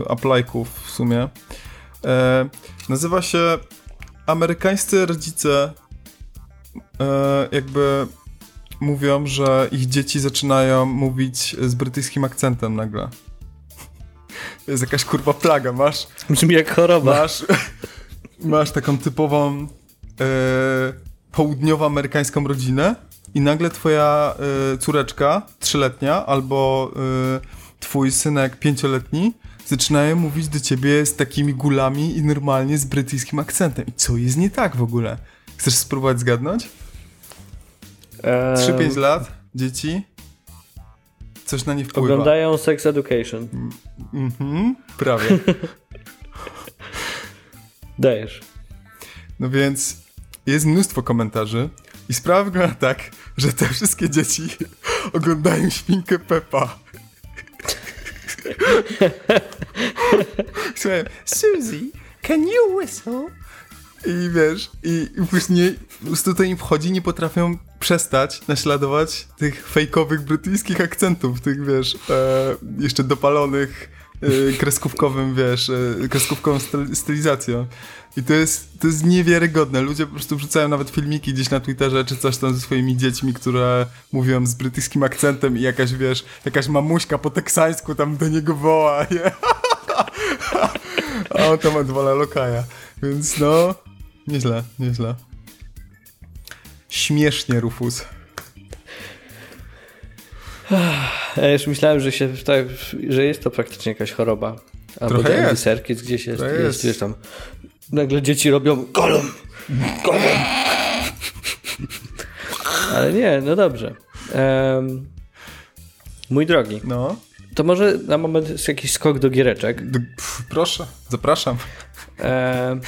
y, aplajków w sumie. E, nazywa się Amerykańscy rodzice e, jakby mówią, że ich dzieci zaczynają mówić z brytyjskim akcentem nagle. To jest jakaś kurwa plaga, masz Brzmi jak choroba. Masz, masz taką typową e, południowoamerykańską rodzinę i nagle twoja e, córeczka trzyletnia albo e, twój synek pięcioletni zaczynają mówić do ciebie z takimi gulami i normalnie z brytyjskim akcentem. I co jest nie tak w ogóle? Chcesz spróbować zgadnąć? Eee, 3-5 lat, dzieci. Coś na nie wpływa. Oglądają Sex Education. Mhm, prawie. Dajesz. No więc jest mnóstwo komentarzy i sprawa wygląda tak, że te wszystkie dzieci oglądają świnkę Peppa. Słuchaj, Suzy, can you whistle? I wiesz, i, później po prostu to im wchodzi, nie potrafią przestać naśladować tych fejkowych brytyjskich akcentów, tych wiesz, e, jeszcze dopalonych e, kreskówkowym, wiesz, e, kreskówkową styl, stylizacją. I to jest, to jest niewiarygodne. Ludzie po prostu wrzucają nawet filmiki gdzieś na Twitterze czy coś tam ze swoimi dziećmi, które mówią z brytyjskim akcentem i jakaś, wiesz, jakaś mamuśka po teksańsku tam do niego woła. A on tam odwala lokaja. Więc no, nieźle, nieźle. Śmiesznie, Rufus. Ja już myślałem, że, się, tak, że jest to praktycznie jakaś choroba. Albo Trochę jest. Serkiec gdzieś jest, jest, jest. wiesz tam. Nagle dzieci robią golem, golem. Ale nie, no dobrze. Em, mój drogi, No, to może na moment jest jakiś skok do giereczek. Pff, proszę, zapraszam. Em,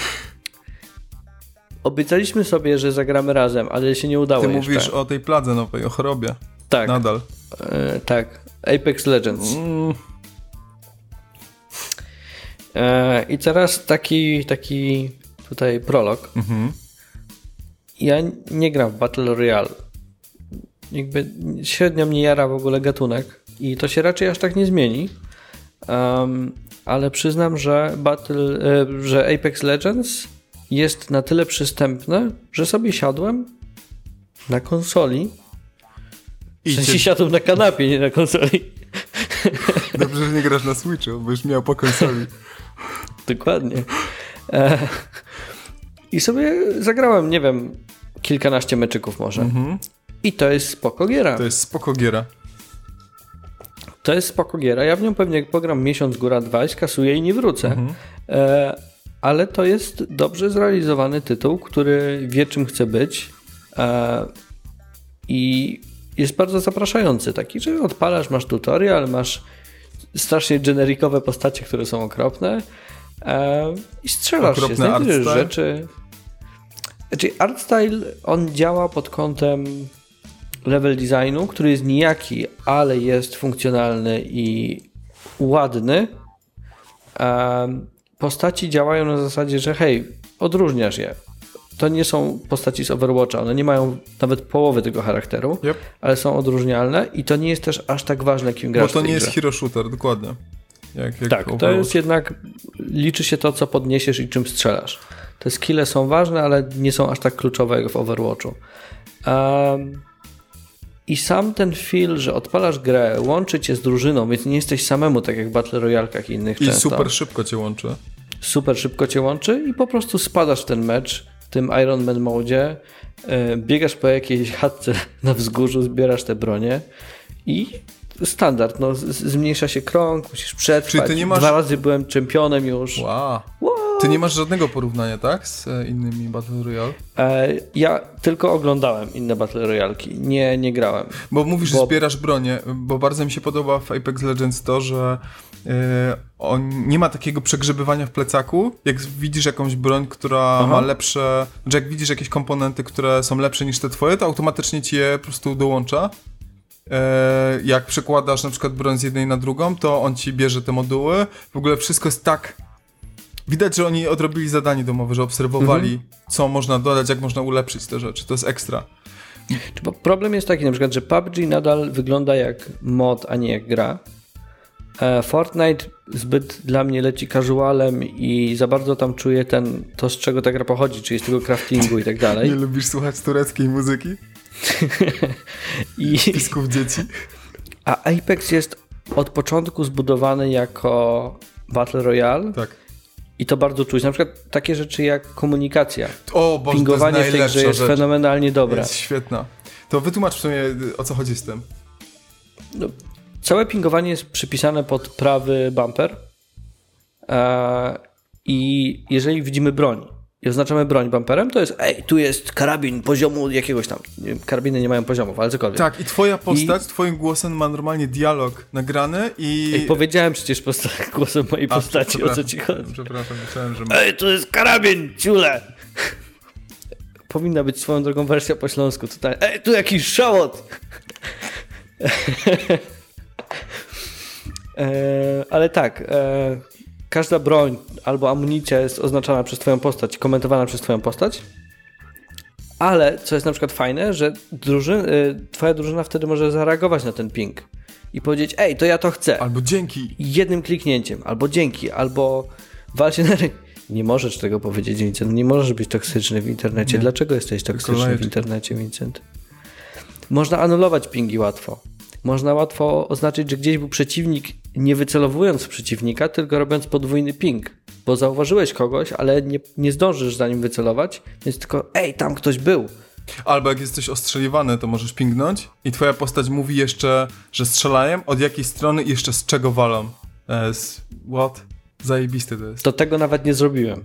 obiecaliśmy sobie, że zagramy razem, ale się nie udało Ty jeszcze. mówisz o tej pladze nowej, o chorobie. tak, Nadal. e, tak. Apex Legends. Mm, E, I teraz taki, taki tutaj prolog. mhm. Ja nie gram w Battle Royale. Jakby średnio mnie jara w ogóle gatunek i to się raczej aż tak nie zmieni. Um, ale przyznam, że Battle, e, że Apex Legends jest na tyle przystępne, że sobie siadłem na konsoli. W I sensie cię, siadłem na kanapie, nie na konsoli. dobrze, że nie grasz na Switchu, bo już miał po konsoli. Dokładnie. E, I sobie zagrałem, nie wiem, kilkanaście meczyków może. Mhm. I to jest spoko giera. To jest spoko giera. to jest spoko giera. Ja w nią pewnie pogram miesiąc, góra dwa i skasuję i nie wrócę. E, ale to jest dobrze zrealizowany tytuł, który wie czym chce być e, i jest bardzo zapraszający. Taki, że odpalasz, masz tutorial, masz strasznie generikowe postacie, które są okropne e, i strzelasz Okropny się, znajdujesz rzeczy. Znaczy art style, on działa pod kątem level designu, który jest nijaki, ale jest funkcjonalny i ładny. Em, Postaci działają na zasadzie, że hej, odróżniasz je. To nie są postaci z Overwatcha, one nie mają nawet połowy tego charakteru, Yep. ale są odróżnialne i to nie jest też aż tak ważne, kim grasz Bo to w tej nie jest grze. hero shooter, dokładnie. Jak, jak Tak, to Overwatch. jest jednak, liczy się to, co podniesiesz i czym strzelasz. Te skille są ważne, ale nie są aż tak kluczowe jak w Overwatchu. Um, I sam ten feel, że odpalasz grę, łączy cię z drużyną, więc nie jesteś samemu, tak jak w Battle Royalkach i innych I często. super szybko cię łączy. super szybko cię łączy i po prostu spadasz w ten mecz w tym Iron Man modzie, e, biegasz po jakiejś chatce na wzgórzu, zbierasz te bronie i standard, no, zmniejsza się krąg, musisz przetrwać. Czyli ty nie masz- Dwa razy byłem czempionem już. Wow. Wow. Ty nie masz żadnego porównania, tak? Z e, innymi Battle Royale? E, ja tylko oglądałem inne Battle Royalki, nie, nie grałem. Bo mówisz, Bo- że zbierasz bronię, bo bardzo mi się podoba w Apex Legends to, że e, on nie ma takiego przegrzebywania w plecaku. Jak widzisz jakąś broń, która ma lepsze, że jak widzisz jakieś komponenty, które są lepsze niż te twoje, to automatycznie ci je po prostu dołącza. E, jak przekładasz na przykład broń z jednej na drugą, to on ci bierze te moduły. W ogóle wszystko jest tak. Widać, że oni odrobili zadanie domowe, że obserwowali, co można dodać, jak można ulepszyć te rzeczy. To jest ekstra. Bo problem jest taki na przykład, że PUBG nadal wygląda jak mod, a nie jak gra. E, Fortnite zbyt dla mnie leci casualem i za bardzo tam czuję ten, to z czego ta gra pochodzi, czyli z tego craftingu i tak dalej. Nie lubisz słuchać tureckiej muzyki? I, Pisków dzieci? a Apex jest od początku zbudowany jako Battle Royale Tak. I to bardzo czuć. Na przykład takie rzeczy jak komunikacja. O, Boże, Pingowanie to w jest tej grze najlepsza jest rzecz. fenomenalnie dobre. Jest świetna. To wytłumacz w sumie, o co chodzi z tym. No, całe pingowanie jest przypisane pod prawy bumper. E, I jeżeli widzimy broń i oznaczamy broń bumperem, to jest ej, tu jest karabin poziomu jakiegoś tam. Karabiny nie mają poziomów, ale cokolwiek. Tak, i twoja postać, twoim głosem ma normalnie dialog nagrany i... Ej, powiedziałem przecież posta- głosem mojej A, postaci, o co ci chodzi. Przepraszam, myślałem, że... Ej, tu jest karabin, ciule! Powinna być swoją drogą wersja po śląsku tutaj. Ej, tu jakiś szałot! e, ale tak, e, każda broń albo amunicja jest oznaczana przez twoją postać, komentowana przez twoją postać. Ale, co jest na przykład fajne, że drużyn, y, twoja drużyna wtedy może zareagować na ten ping i powiedzieć, ej, to ja to chcę Albo dzięki. jednym kliknięciem, albo dzięki, albo wal się na ryj. Nie możesz tego powiedzieć, Vincent. Nie możesz być toksyczny w internecie. Nie. Dlaczego jesteś toksyczny w internecie, Vincent? Można anulować pingi łatwo. Można łatwo oznaczyć, że gdzieś był przeciwnik, nie wycelowując w przeciwnika, tylko robiąc podwójny ping. Bo zauważyłeś kogoś, ale nie, nie zdążysz za nim wycelować, więc tylko ej, tam ktoś był. Albo jak jesteś ostrzeliwany, to możesz pingnąć i twoja postać mówi jeszcze, że strzelają, od jakiej strony i jeszcze z czego walą. Z... What? Zajebiste to jest. To tego nawet nie zrobiłem.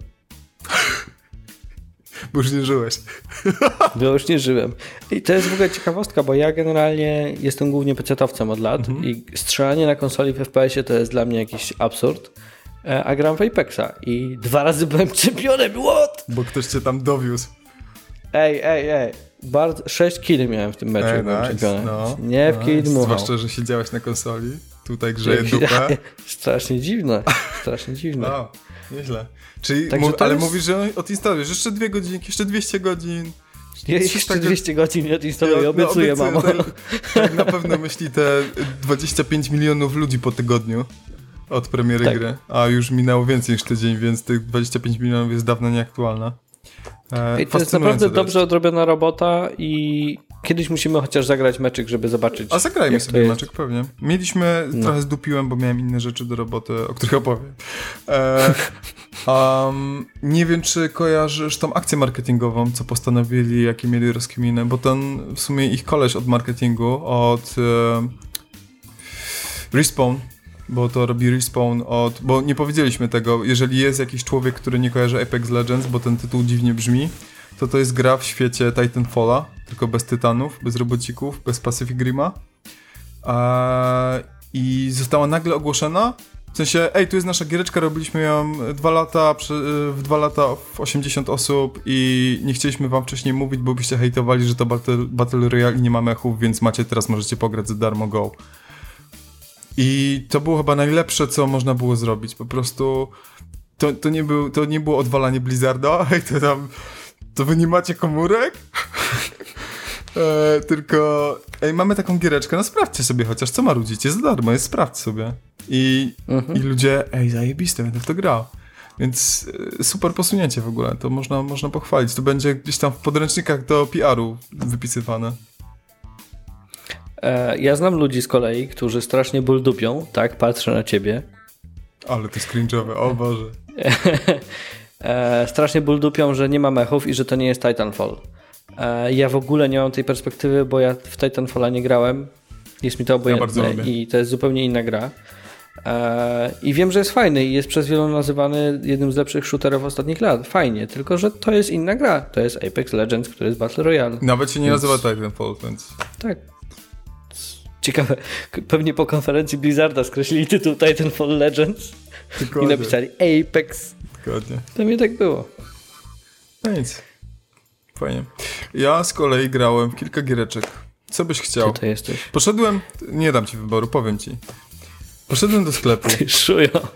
Bo już nie żyłeś. Bo już nie żyłem. I to jest w ogóle ciekawostka, bo ja generalnie jestem głównie pecetowcem od lat i strzelanie na konsoli w FPS-ie to jest dla mnie jakiś absurd. E, A gram w Apexa i dwa razy byłem czempionem, what? Bo ktoś cię tam dowiózł. Ej, ej, ej. Bardzo, 6 killi miałem w tym meczu, Ej, byłem nice, czempionem. no, nie w kill nice. dmuchał. Zwłaszcza, że siedziałeś na konsoli. Tutaj grzeje dupę. Strasznie dziwne. Strasznie dziwne. No, nieźle. Czyli, Także to ale jest- mówisz, że odinstalujesz jeszcze dwie godzinki, jeszcze 200 godzin. Coś jeszcze takiego- 200 godzin nie odinstaluję, Ja- obiecuję, no, mamo. Tak, tak na pewno myśli te 25 milionów ludzi po tygodniu od premiery Tak. gry. A już minęło więcej niż tydzień, więc tych 25 milionów jest dawno nieaktualna. E, to jest naprawdę dobrze odrobiona robota i kiedyś musimy chociaż zagrać meczyk, żeby zobaczyć. A zagrajmy sobie jest. meczek pewnie. Mieliśmy, No. trochę zdupiłem, bo miałem inne rzeczy do roboty, o których opowiem. E, um, nie wiem, czy kojarzysz tą akcję marketingową, co postanowili, jakie mieli rozkminę, bo ten w sumie ich koleś od marketingu, od... E, Respawn, bo to robi Respawn od... Bo nie powiedzieliśmy tego, jeżeli jest jakiś człowiek, który nie kojarzy Apex Legends, bo ten tytuł dziwnie brzmi, to to jest gra w świecie Titanfalla, tylko bez tytanów, bez robocików, bez Pacific Rima. Eee, I została nagle ogłoszona, w sensie, ej, tu jest nasza giereczka, robiliśmy ją dwa lata, w dwa lata w 80 osób i nie chcieliśmy wam wcześniej mówić, bo byście hejtowali, że to Battle, Battle Royale i nie ma mechów, więc macie teraz, możecie pograć za darmo, go. I to było chyba najlepsze, co można było zrobić. Po prostu to, to, nie, był, to nie było odwalanie Blizzarda, to tam, to wy nie macie komórek? e, tylko, ej, mamy taką giereczkę, no sprawdźcie sobie chociaż, co marudzicie, za darmo jest, sprawdź sobie. I, Mhm. i ludzie, ej, zajebiste, będę w to grał. Więc e, super posunięcie w ogóle, to można, można pochwalić. To będzie gdzieś tam w podręcznikach do PR-u wypisywane. E, ja znam ludzi z kolei, którzy strasznie ból dupią, tak, patrzę na ciebie. Ale to jest cringe'owe, o Boże. E, strasznie ból dupią, że nie ma mechów i że to nie jest Titanfall. E, ja w ogóle nie mam tej perspektywy, bo ja w Titanfalla nie grałem. Jest mi to obojętne lubię. i to jest zupełnie inna gra. E, I wiem, że jest fajny i jest przez wielu nazywany jednym z lepszych shooterów ostatnich lat. Fajnie, tylko że to jest inna gra. To jest Apex Legends, który jest Battle Royale. Nawet się nie Więc- nazywa Titanfall, więc... Tak. Ciekawe. Pewnie po konferencji Blizzarda skreślili tytuł Titanfall Legends i Dokładnie. napisali Apex. Dokładnie. To mi tak było. No nic. Fajnie. Ja z kolei grałem w kilka giereczek. Co byś chciał? Ty to jesteś. Poszedłem... Nie dam ci wyboru, powiem ci. Poszedłem do sklepu. Ty szujo.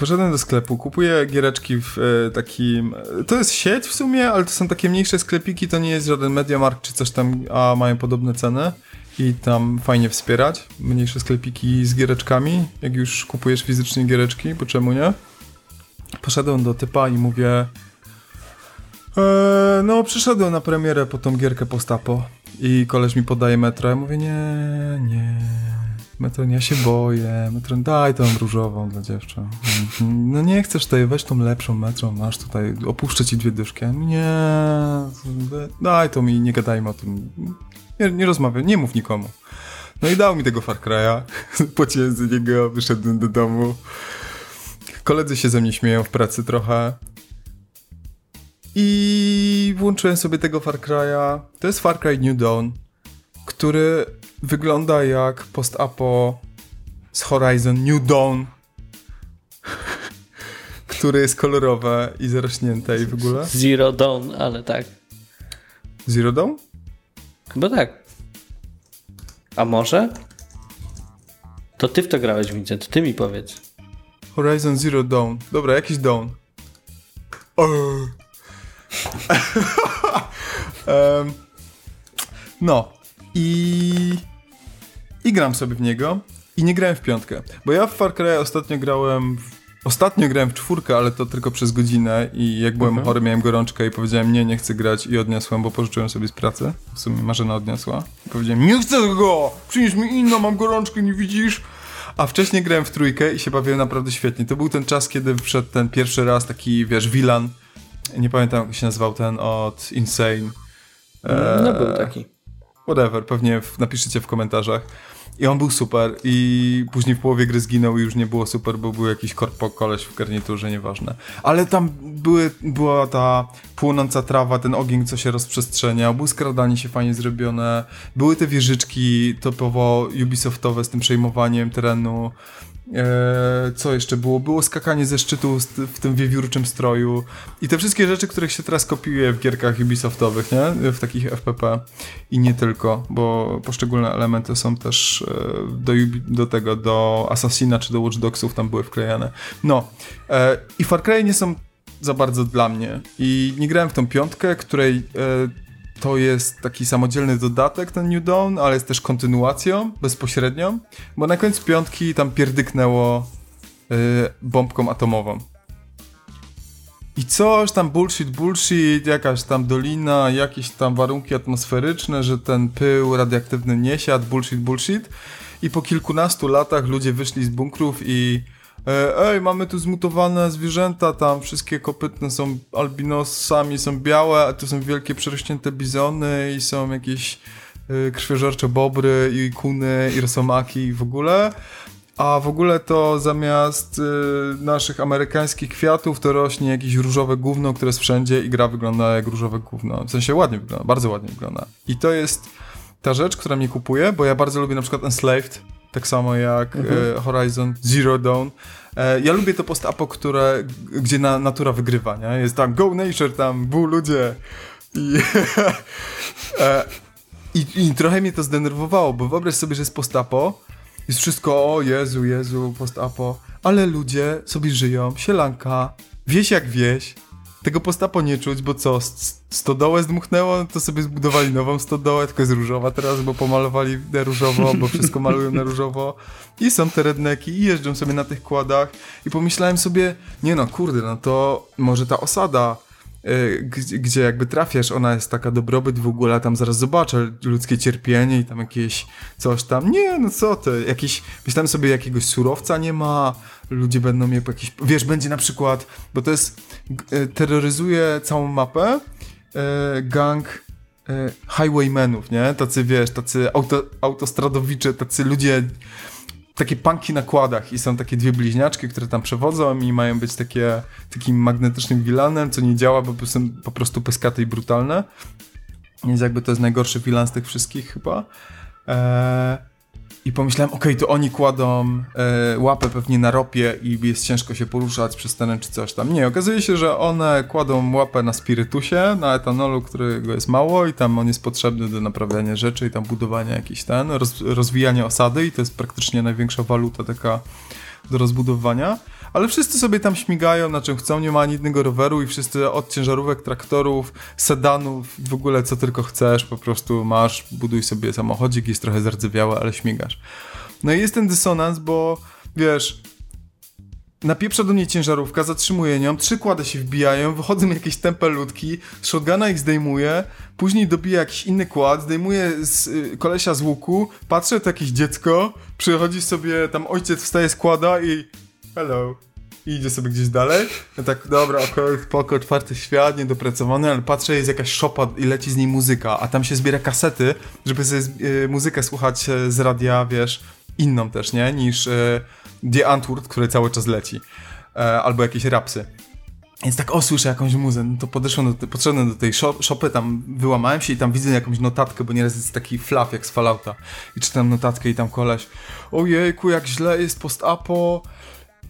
Poszedłem do sklepu, kupuję giereczki w e, takim... To jest sieć w sumie, ale to są takie mniejsze sklepiki, to nie jest żaden Mediamarkt czy coś tam, a mają podobne ceny i tam fajnie wspierać. Mniejsze sklepiki z giereczkami, jak już kupujesz fizycznie giereczki, bo czemu nie? Poszedłem do typa i mówię... E, no, przyszedłem na premierę po tą gierkę postapo i koleś mi podaje metro. Ja mówię, nie, nie, metro, ja się boję. Metro, daj tą różową dla dziewczyn. No nie chcesz tej, weź tą lepszą metrą, masz tutaj, opuszczę ci dwie dyszki. Nie, daj to mi, nie gadajmy o tym. Nie, nie rozmawiaj, nie mów nikomu. No i dał mi tego Far Cry'a, płaciłem za niego, wyszedłem do domu. Koledzy się ze mnie śmieją w pracy trochę. I włączyłem sobie tego Far Cry'a. To jest Far Cry New Dawn, który wygląda jak post-apo z Horizon New Dawn, które jest kolorowe i zarośnięte i w ogóle. Zero Dawn, ale tak. Zero Dawn? Chyba tak. A może? To ty w to grałeś, Vincent. Ty mi powiedz. Horizon Zero Dawn. Dobra, jakiś Dawn. Em, no. I... I gram sobie w niego. I nie grałem w piątkę. Bo ja w Far Cry ostatnio grałem... W... Ostatnio grałem w czwórkę, ale to tylko przez godzinę i jak byłem chory, miałem gorączkę i powiedziałem nie, nie chcę grać i odniosłem, bo pożyczyłem sobie z pracy. W sumie Marzena odniosła. I powiedziałem, nie chcę go! Przynieś mi inną, mam gorączkę, nie widzisz? A wcześniej grałem w trójkę i się bawiłem naprawdę świetnie. To był ten czas, kiedy wszedł ten pierwszy raz taki, wiesz, Wilan. Nie pamiętam, jak się nazywał ten od Insane. No był taki. Whatever, pewnie w, napiszcie w komentarzach. I on był super i później w połowie gry zginął i już nie było super, bo był jakiś korpo koleś w garniturze, nieważne. Ale tam były, była ta płonąca trawa, ten ogień, co się rozprzestrzeniał, było skradanie się fajnie zrobione, były te wieżyczki topowo Ubisoftowe z tym przejmowaniem terenu. Eee, co jeszcze było? Było skakanie ze szczytu w tym wiewiórczym stroju i te wszystkie rzeczy, których się teraz kopiuje w gierkach Ubisoftowych, nie? W takich FPP i nie tylko, bo poszczególne elementy są też e, do, do tego, do Assassina czy do Watch Dogsów tam były wklejane. No, e, i Far Cry nie są za bardzo dla mnie i nie grałem w tą piątkę, której e, to jest taki samodzielny dodatek, ten New Dawn, ale jest też kontynuacją bezpośrednią, bo na końcu piątki tam pierdyknęło y, bombką atomową. I coś tam bullshit, bullshit, jakaś tam dolina, jakieś tam warunki atmosferyczne, że ten pył radioaktywny nie siadł, bullshit, bullshit. I po kilkunastu latach ludzie wyszli z bunkrów i ej, mamy tu zmutowane zwierzęta, tam wszystkie kopytne są albinosami, są białe, a tu są wielkie przerośnięte bizony i są jakieś y, krwiożercze bobry i kuny i rosomaki i w ogóle. A w ogóle to zamiast y, naszych amerykańskich kwiatów to rośnie jakieś różowe gówno, które jest wszędzie i gra wygląda jak różowe gówno. W sensie ładnie wygląda, bardzo ładnie wygląda. I to jest ta rzecz, która mnie kupuje, bo ja bardzo lubię na przykład Enslaved, tak samo jak e, Horizon Zero Dawn. E, ja lubię to post-apo, które, gdzie na, natura wygrywa, nie? Jest tam go nature, tam bu ludzie. I, e, i, I trochę mnie to zdenerwowało, bo wyobraź sobie, że jest post-apo, jest wszystko, o Jezu, Jezu, post-apo, ale ludzie sobie żyją, sielanka, wieś jak wieś, tego postapo nie czuć, bo co, st- stodołę zdmuchnęło, to sobie zbudowali nową stodołę, tylko jest różowa teraz, bo pomalowali na różowo, bo wszystko malują na różowo. I są te redneki i jeżdżą sobie na tych kładach. I pomyślałem sobie, nie no, kurde, no to może ta osada gdzie, gdzie jakby trafiasz, ona jest taka dobrobyt w ogóle, tam zaraz zobaczę ludzkie cierpienie i tam jakieś coś tam. Nie, no co ty, jakiś, myślałem sobie jakiegoś surowca nie ma, ludzie będą mieli jakieś, wiesz, będzie na przykład, bo to jest, y, terroryzuje całą mapę y, gang highwaymenów, nie? Tacy, wiesz, tacy auto, autostradowicze, tacy ludzie takie punki na kładach i są takie dwie bliźniaczki, które tam przewodzą i mają być takie takim magnetycznym vilanem, co nie działa, bo są po prostu pyskate i brutalne. Więc jakby to jest najgorszy vilan z tych wszystkich chyba. Eee, I pomyślałem, okej, to oni kładą e, łapę pewnie na ropie i jest ciężko się poruszać przez teren czy coś tam. Nie, okazuje się, że one kładą łapę na spirytusie, na etanolu, którego jest mało i tam on jest potrzebny do naprawiania rzeczy i tam budowania jakiś ten, roz, rozwijania osady i to jest praktycznie największa waluta taka do rozbudowania. Ale wszyscy sobie tam śmigają, na czym chcą, nie ma ani jednego roweru i wszyscy od ciężarówek, traktorów, sedanów, w ogóle co tylko chcesz, po prostu masz, buduj sobie samochodzik, jest trochę zardzewiały, ale śmigasz. No i jest ten dysonans, bo wiesz, napieprza do mnie ciężarówka, zatrzymuję nią, trzy kłady się wbijają, wychodzą jakieś tempe ludki, shotguna ich zdejmuje, później dobija jakiś inny kład, zdejmuje z, y, kolesia z łuku, patrzę, to jakieś dziecko, przychodzi sobie, tam ojciec wstaje z kłada i hello. I idzie sobie gdzieś dalej. Ja tak, dobra, okej, spoko, otwarty świat, niedopracowany, ale patrzę, jest jakaś szopa i leci z niej muzyka, a tam się zbiera kasety, żeby sobie y, muzykę słuchać e, z radia, wiesz, inną też, nie? Niż y, The Antwoord, który cały czas leci. E, albo jakieś rapsy. Więc tak, o, słyszę jakąś muzę, no to podeszłem do, podszedłem do tej shopy, tam wyłamałem się i tam widzę jakąś notatkę, bo nieraz jest taki flaw jak z Fallouta. I czytam notatkę i tam koleś, ojejku, jak źle jest post-apo,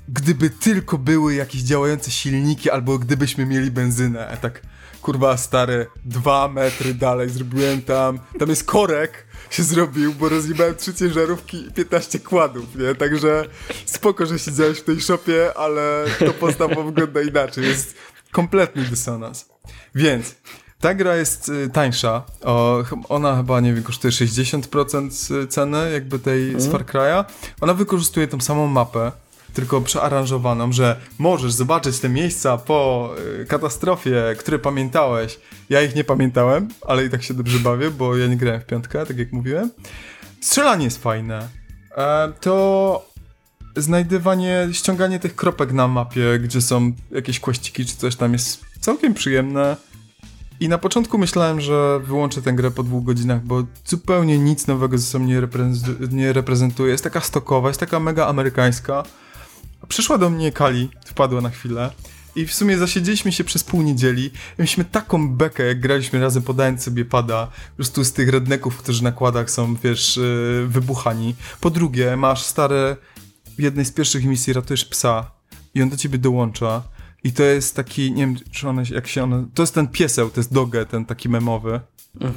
gdyby tylko były jakieś działające silniki, albo gdybyśmy mieli benzynę. A tak, kurwa, stary, dwa metry dalej zrobiłem tam, tam jest korek, się zrobił, bo rozjebałem trzy ciężarówki i 15 kładów, nie? Także spoko, że siedziałeś w tej shopie, ale to podstawowo wygląda inaczej. Jest kompletny dysonans. Więc ta gra jest y, tańsza. O, ona chyba, nie wiem, kosztuje 60% ceny jakby tej z Far Cry'a. Ona wykorzystuje tą samą mapę, tylko przearanżowaną, że możesz zobaczyć te miejsca po y, katastrofie, które pamiętałeś. Ja ich nie pamiętałem, ale i tak się dobrze bawię, bo ja nie grałem w piątkę, tak jak mówiłem. Strzelanie jest fajne. E, to znajdywanie, ściąganie tych kropek na mapie, gdzie są jakieś kłaściki czy coś tam jest całkiem przyjemne. I na początku myślałem, że wyłączę tę grę po dwóch godzinach, bo zupełnie nic nowego ze sobą nie, reprezentu- nie reprezentuje. Jest taka stokowa, jest taka mega amerykańska. Przyszła do mnie Kali, wpadła na chwilę i w sumie zasiedzieliśmy się przez pół niedzieli i mieliśmy taką bekę, jak graliśmy razem podając sobie pada, po prostu z tych redneków, którzy na kładach są, wiesz, yy, wybuchani. Po drugie, masz stare, w jednej z pierwszych misji ratujesz psa i on do ciebie dołącza i to jest taki, nie wiem, czy ona, jak się ona, to jest ten pieseł, to jest dogę, ten taki memowy.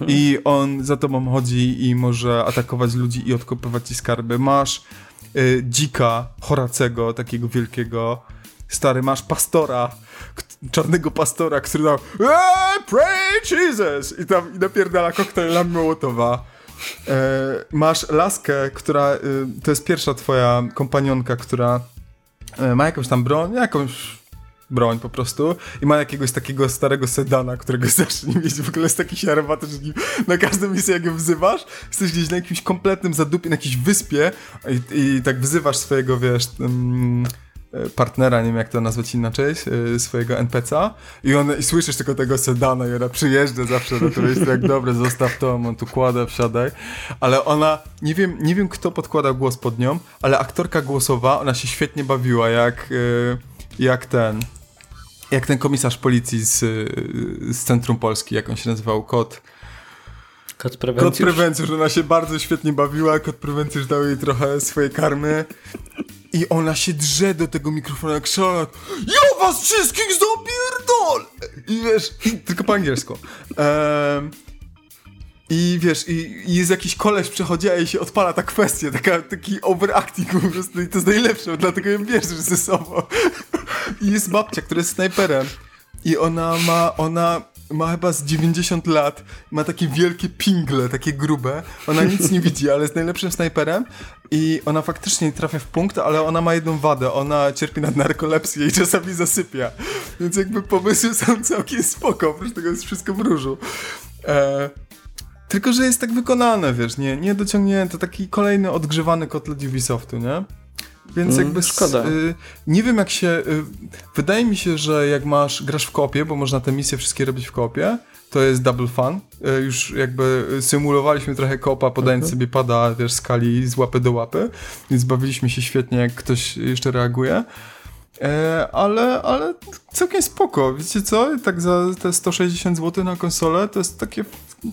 I on za tobą chodzi i może atakować ludzi i odkopywać ci skarby. Masz y, dzika Horacego, takiego wielkiego. Stary, masz pastora, czarnego pastora, który tam pray Jesus! I tam i napierdala koktajlami Mołotowa. E, masz laskę, która, y, to jest pierwsza twoja kompanionka, która e, ma jakąś tam broń, jakąś broń po prostu i ma jakiegoś takiego starego sedana, którego zacznie mieć w ogóle jest taki siarowaty, że na każdą misję jak ją wzywasz, jesteś gdzieś na jakimś kompletnym zadupie, na jakiejś wyspie i, i tak wzywasz swojego, wiesz, um, e, partnera, nie wiem jak to nazwać inaczej, e, swojego NPC-a i, on, i słyszysz tylko tego sedana i ona przyjeżdża zawsze to miejsce, jak dobre, zostaw to, on tu kłada, wsiadaj, ale ona, nie wiem, nie wiem kto podkładał głos pod nią, ale aktorka głosowa, ona się świetnie bawiła, jak, e, jak ten, jak ten komisarz policji z, z Centrum Polski, jak on się nazywał, Kot... Kot Kot prewencjusz. Prewencjusz, ona się bardzo świetnie bawiła, Kot Prewencjusz dał jej trochę swojej karmy i ona się drze do tego mikrofonu jak szalona. Ja was wszystkich zapierdol! I wiesz, tylko po angielsku. I wiesz, i, i jest jakiś koleś przechodzi, a jej się odpala ta kwestia, taka, taki overacting po prostu i to jest najlepsze, dlatego ją bierzesz ze sobą. I jest babcia, która jest snajperem. I ona ma, ona ma chyba z 90 lat, ma takie wielkie pingle, takie grube, ona nic nie widzi, ale jest najlepszym snajperem. I ona faktycznie nie trafia w punkt, ale ona ma jedną wadę, ona cierpi na narkolepsję i czasami zasypia, więc jakby pomysły są całkiem spoko, oprócz tego jest wszystko w różu. E, tylko, że jest tak wykonane, wiesz, nie, nie dociągnięte, taki kolejny odgrzewany kotlet Ubisoftu, nie? Więc Mm, jakby szkoda. Y, nie wiem jak się. Y, wydaje mi się, że jak masz grasz w kopie, bo można te misje wszystkie robić w kopie, to jest double fun. Y, już jakby symulowaliśmy trochę kopa, podając sobie pada wiesz, skali z łapy do łapy, więc bawiliśmy się świetnie, jak ktoś jeszcze reaguje. E, ale, ale całkiem spoko. Wiecie co? Tak za te 160 zł na konsolę to jest takie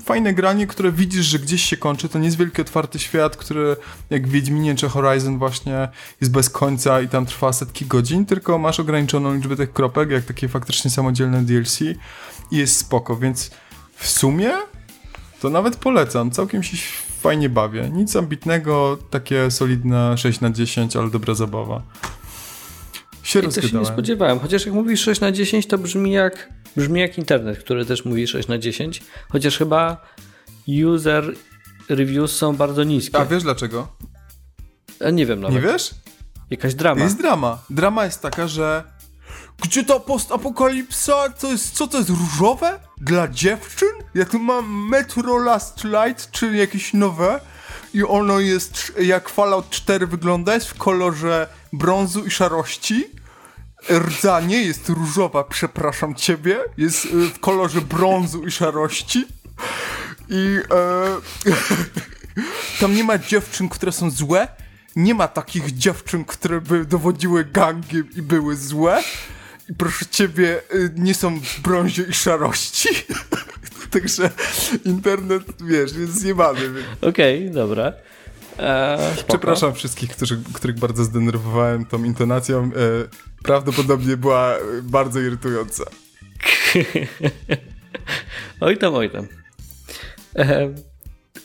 fajne granie, które widzisz, że gdzieś się kończy. To nie jest wielki otwarty świat, który jak w Wiedźminie czy Horizon właśnie jest bez końca i tam trwa setki godzin, tylko masz ograniczoną liczbę tych kropek, jak takie faktycznie samodzielne DLC i jest spoko, więc w sumie to nawet polecam. Całkiem się fajnie bawię. Nic ambitnego, takie solidne 6 na 10, ale dobra zabawa. Się I to się nie spodziewałem. Chociaż jak mówisz 6 na 10, to brzmi jak, brzmi jak internet, który też mówi 6 na 10. Chociaż chyba user reviews są bardzo niskie. A wiesz dlaczego? A nie wiem nawet. Nie wiesz? Jakaś drama. Jest drama. Drama jest taka, że gdzie ta postapokalipsa? To jest, co to jest różowe? Dla dziewczyn? Ja tu mam Metro Last Light, czyli jakieś nowe i ono jest jak Fallout 4 wygląda, jest w kolorze brązu i szarości. Rdza nie jest różowa, przepraszam ciebie, jest y, w kolorze brązu i szarości. I e, tam nie ma dziewczyn, które są złe. Nie ma takich dziewczyn, które by dowodziły gangiem i były złe. I proszę ciebie, y, nie są w brązie i szarości. Także internet, wiesz, jest zjebany. Okej, dobra. Eee, przepraszam wszystkich, którzy, których bardzo zdenerwowałem tą intonacją. E, prawdopodobnie była bardzo irytująca. Oj tam, oj tam. Eee,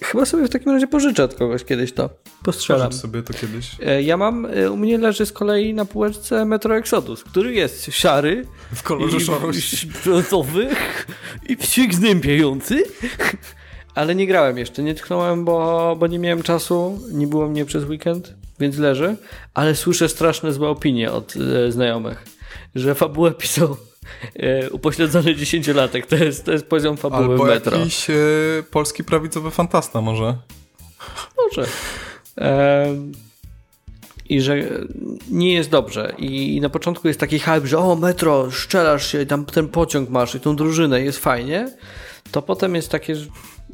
chyba sobie w takim razie pożyczę od kogoś kiedyś to. Postrzelam. Pożycz sobie to kiedyś. E, Ja mam, e, u mnie leży z kolei na półeczce Metro Exodus, który jest szary, W kolorze i szarości. brązowy i przygnębiający. Ale nie grałem jeszcze, nie tknąłem, bo, bo nie miałem czasu, nie było mnie przez weekend, więc leży. Ale słyszę straszne złe opinie od e, znajomych, że fabułę pisał e, upośledzony dziesięciolatek. To jest, to jest poziom fabuły Albo Metro. jakiś e, polski prawicowy fantasta może. Może. Em, I że nie jest dobrze. I na początku jest taki hype, że o, metro, szczelasz się tam ten pociąg masz i tą drużynę, jest fajnie. To potem jest takie, że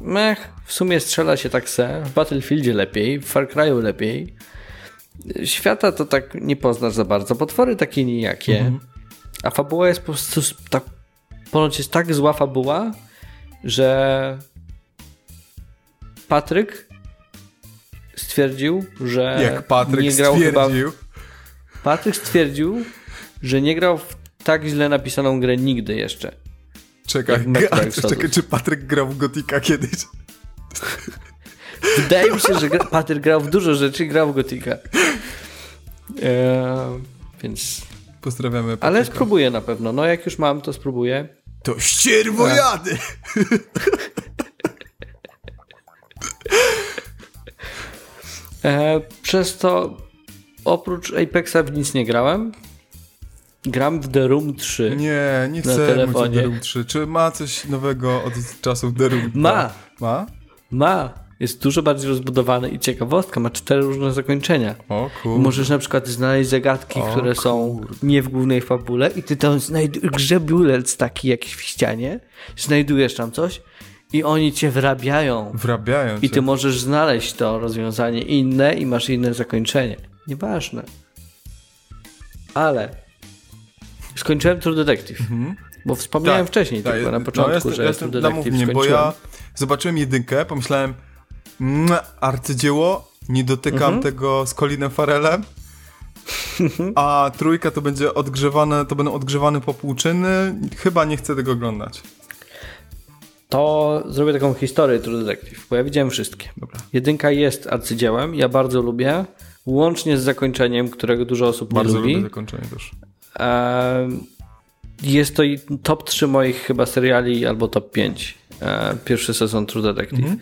mech, w sumie strzela się tak se, w Battlefieldzie lepiej, w Far Cry'u lepiej. Świata to tak nie poznasz za bardzo. Potwory takie nijakie. A fabuła jest po prostu tak, ponoć jest tak zła fabuła, że Patryk stwierdził, że Jak Patryk nie grał chyba. stwierdził. Patryk stwierdził, że nie grał w tak źle napisaną grę nigdy jeszcze. Czekaj, czekaj, czy Patryk grał w Gotika kiedyś? Wydaje mi się, że gra, Patryk grał w dużo rzeczy, grał w Gotika. Eee, więc. Pozdrawiamy Patryka. Ale spróbuję na pewno. No jak już mam, to spróbuję. To ścierwojady! E, przez to oprócz Apexa w nic nie grałem. Gram w The Room 3. Nie, nie chcę mówić o. The Room 3. Czy ma coś nowego od czasów The Room 2? Ma. Ma? Ma. jest dużo bardziej rozbudowany i ciekawostka, ma cztery różne zakończenia. O kurde. Możesz na przykład znaleźć zagadki, O które są nie w głównej fabule i ty tam znajdujesz grzebiulec taki jakiś w ścianie, znajdujesz tam coś i oni cię wrabiają Wrabiają i cię. ty możesz znaleźć to rozwiązanie inne i masz inne zakończenie. Nieważne. Ale skończyłem True Detective. Bo wspomniałem wcześniej, tak, tylko na no, początku, jestem- że jestem- True no Detective mnie, bo ja zobaczyłem jedynkę, pomyślałem "Mua, arcydzieło, nie dotykam Mhm. tego z Colinem Farelem, a trójka to będzie odgrzewane, to będą odgrzewane popłuczyny, chyba nie chcę tego oglądać. To zrobię taką historię True Detective, bo ja widziałem wszystkie. Dobra. Jedynka jest arcydziełem, ja bardzo lubię, łącznie z zakończeniem, którego dużo osób Bardzo nie lubi. lubię zakończenie też. Jest to i top 3 moich chyba seriali albo top 5. E, Pierwszy sezon True Detective. Mhm.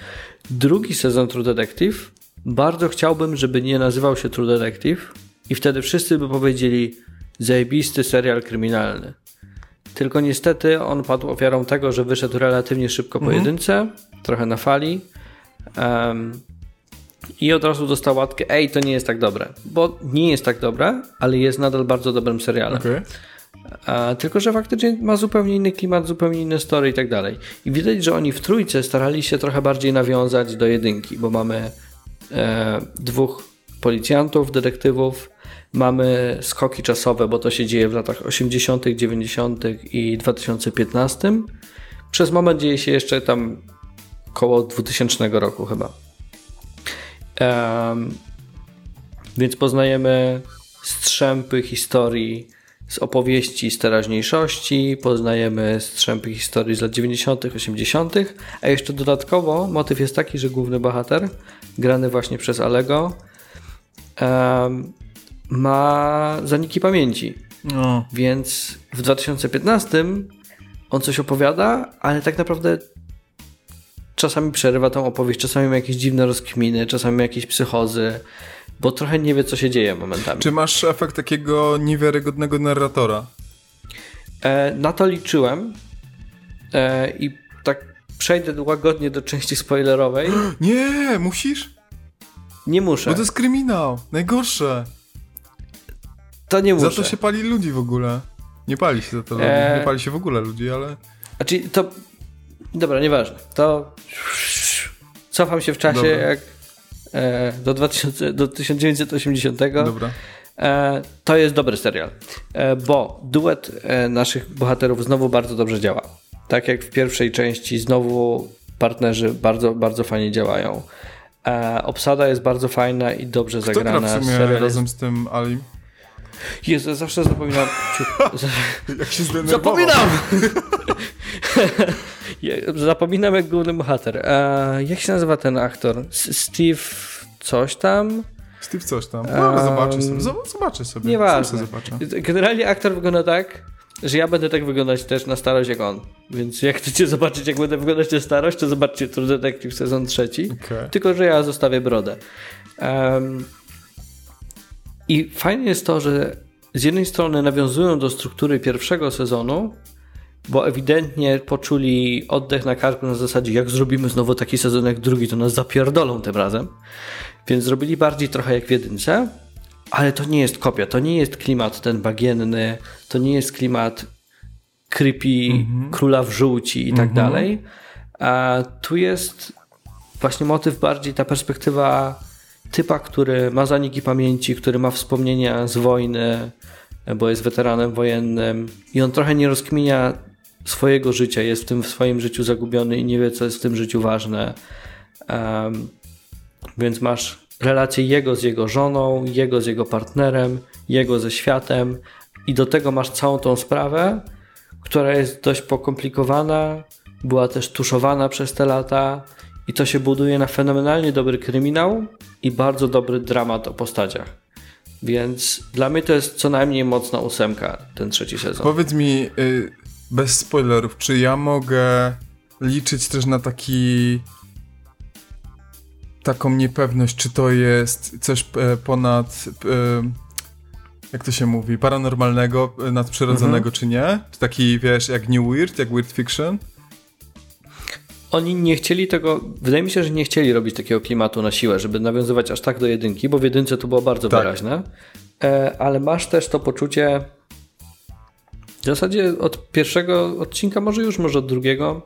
Drugi sezon True Detective bardzo chciałbym, żeby nie nazywał się True Detective i wtedy wszyscy by powiedzieli zajebisty serial kryminalny. Tylko niestety on padł ofiarą tego, że wyszedł relatywnie szybko po jedynce, trochę na fali. Em, i od razu dostał łatkę, ej, to nie jest tak dobre. Bo nie jest tak dobre, ale jest nadal bardzo dobrym serialem. Okej. A, tylko, że faktycznie ma zupełnie inny klimat, zupełnie inne story i tak dalej. I widać, że oni w trójce starali się trochę bardziej nawiązać do jedynki, bo mamy e, dwóch policjantów, detektywów, mamy skoki czasowe, bo to się dzieje w latach 80., 90. i 2015. Przez moment dzieje się jeszcze tam koło 2000 roku chyba. Więc poznajemy strzępy historii z opowieści z teraźniejszości, poznajemy strzępy historii z lat 90., 80., a jeszcze dodatkowo motyw jest taki, że główny bohater, grany właśnie przez Alego, ma zaniki pamięci. No. Więc w 2015 on coś opowiada, ale tak naprawdę czasami przerywa tą opowieść, czasami ma jakieś dziwne rozkminy, czasami ma jakieś psychozy, bo trochę nie wie, co się dzieje momentami. Czy masz efekt takiego niewiarygodnego narratora? E, na to liczyłem e, i tak przejdę łagodnie do części spoilerowej. Nie, musisz? Nie muszę. Bo to jest kryminał. Najgorsze. To nie muszę. Za to się pali ludzi w ogóle. Nie pali się za to ludzi. Eee. Nie pali się w ogóle ludzi, ale... Znaczy, to. Dobra, nieważne. To. Cofam się w czasie, Dobra. jak. E, do, 2000, do 1980. Dobra. E, to jest dobry serial, e, bo duet e, naszych bohaterów znowu bardzo dobrze działa. Tak jak w pierwszej części, znowu partnerzy bardzo, bardzo fajnie działają. E, obsada jest bardzo fajna i dobrze Kto gra zagrana. w sumie Serial jest... razem z tym Alim? Jezu, zawsze zapominam. Jak się zdenerwował. Zapominam! Zapominam jak główny bohater. Jak się nazywa ten aktor? Steve coś tam? Steve coś tam. No, Eee, zobaczę sobie. Zob- Zobaczę sobie. Nieważne. sobie. Generalnie aktor wygląda tak, że ja będę tak wyglądać też na starość jak on. Więc jak chcecie zobaczyć, jak będę wyglądać na starość, to zobaczcie True Detective sezon trzeci. Okej. Tylko, że ja zostawię brodę. Em, I fajnie jest to, że z jednej strony nawiązują do struktury pierwszego sezonu, bo ewidentnie poczuli oddech na karku na zasadzie, jak zrobimy znowu taki sezon jak drugi, to nas zapierdolą tym razem. Więc zrobili bardziej trochę jak w jedynce, ale to nie jest kopia, to nie jest klimat ten bagienny, to nie jest klimat creepy, króla w żółci i tak dalej. A tu jest właśnie motyw bardziej ta perspektywa typa, który ma zaniki pamięci, który ma wspomnienia z wojny, bo jest weteranem wojennym i on trochę nie rozkminia swojego życia, jest w tym w swoim życiu zagubiony i nie wie, co jest w tym życiu ważne. Em, więc masz relację jego z jego żoną, jego z jego partnerem, jego ze światem i do tego masz całą tą sprawę, która jest dość pokomplikowana, była też tuszowana przez te lata i to się buduje na fenomenalnie dobry kryminał i bardzo dobry dramat o postaciach. Więc dla mnie to jest co najmniej mocna ósemka, ten trzeci sezon. Powiedz mi, y, bez spoilerów, czy ja mogę liczyć też na taki taką niepewność, czy to jest coś e, ponad e, jak to się mówi, paranormalnego, e, nadprzyrodzonego, czy nie? Czy taki, wiesz, jak New Weird, jak Weird Fiction? Oni nie chcieli tego, wydaje mi się, że nie chcieli robić takiego klimatu na siłę, żeby nawiązywać aż tak do jedynki, bo w jedynce to było bardzo Tak. wyraźne. Ale masz też to poczucie w zasadzie od pierwszego odcinka, może już, może od drugiego,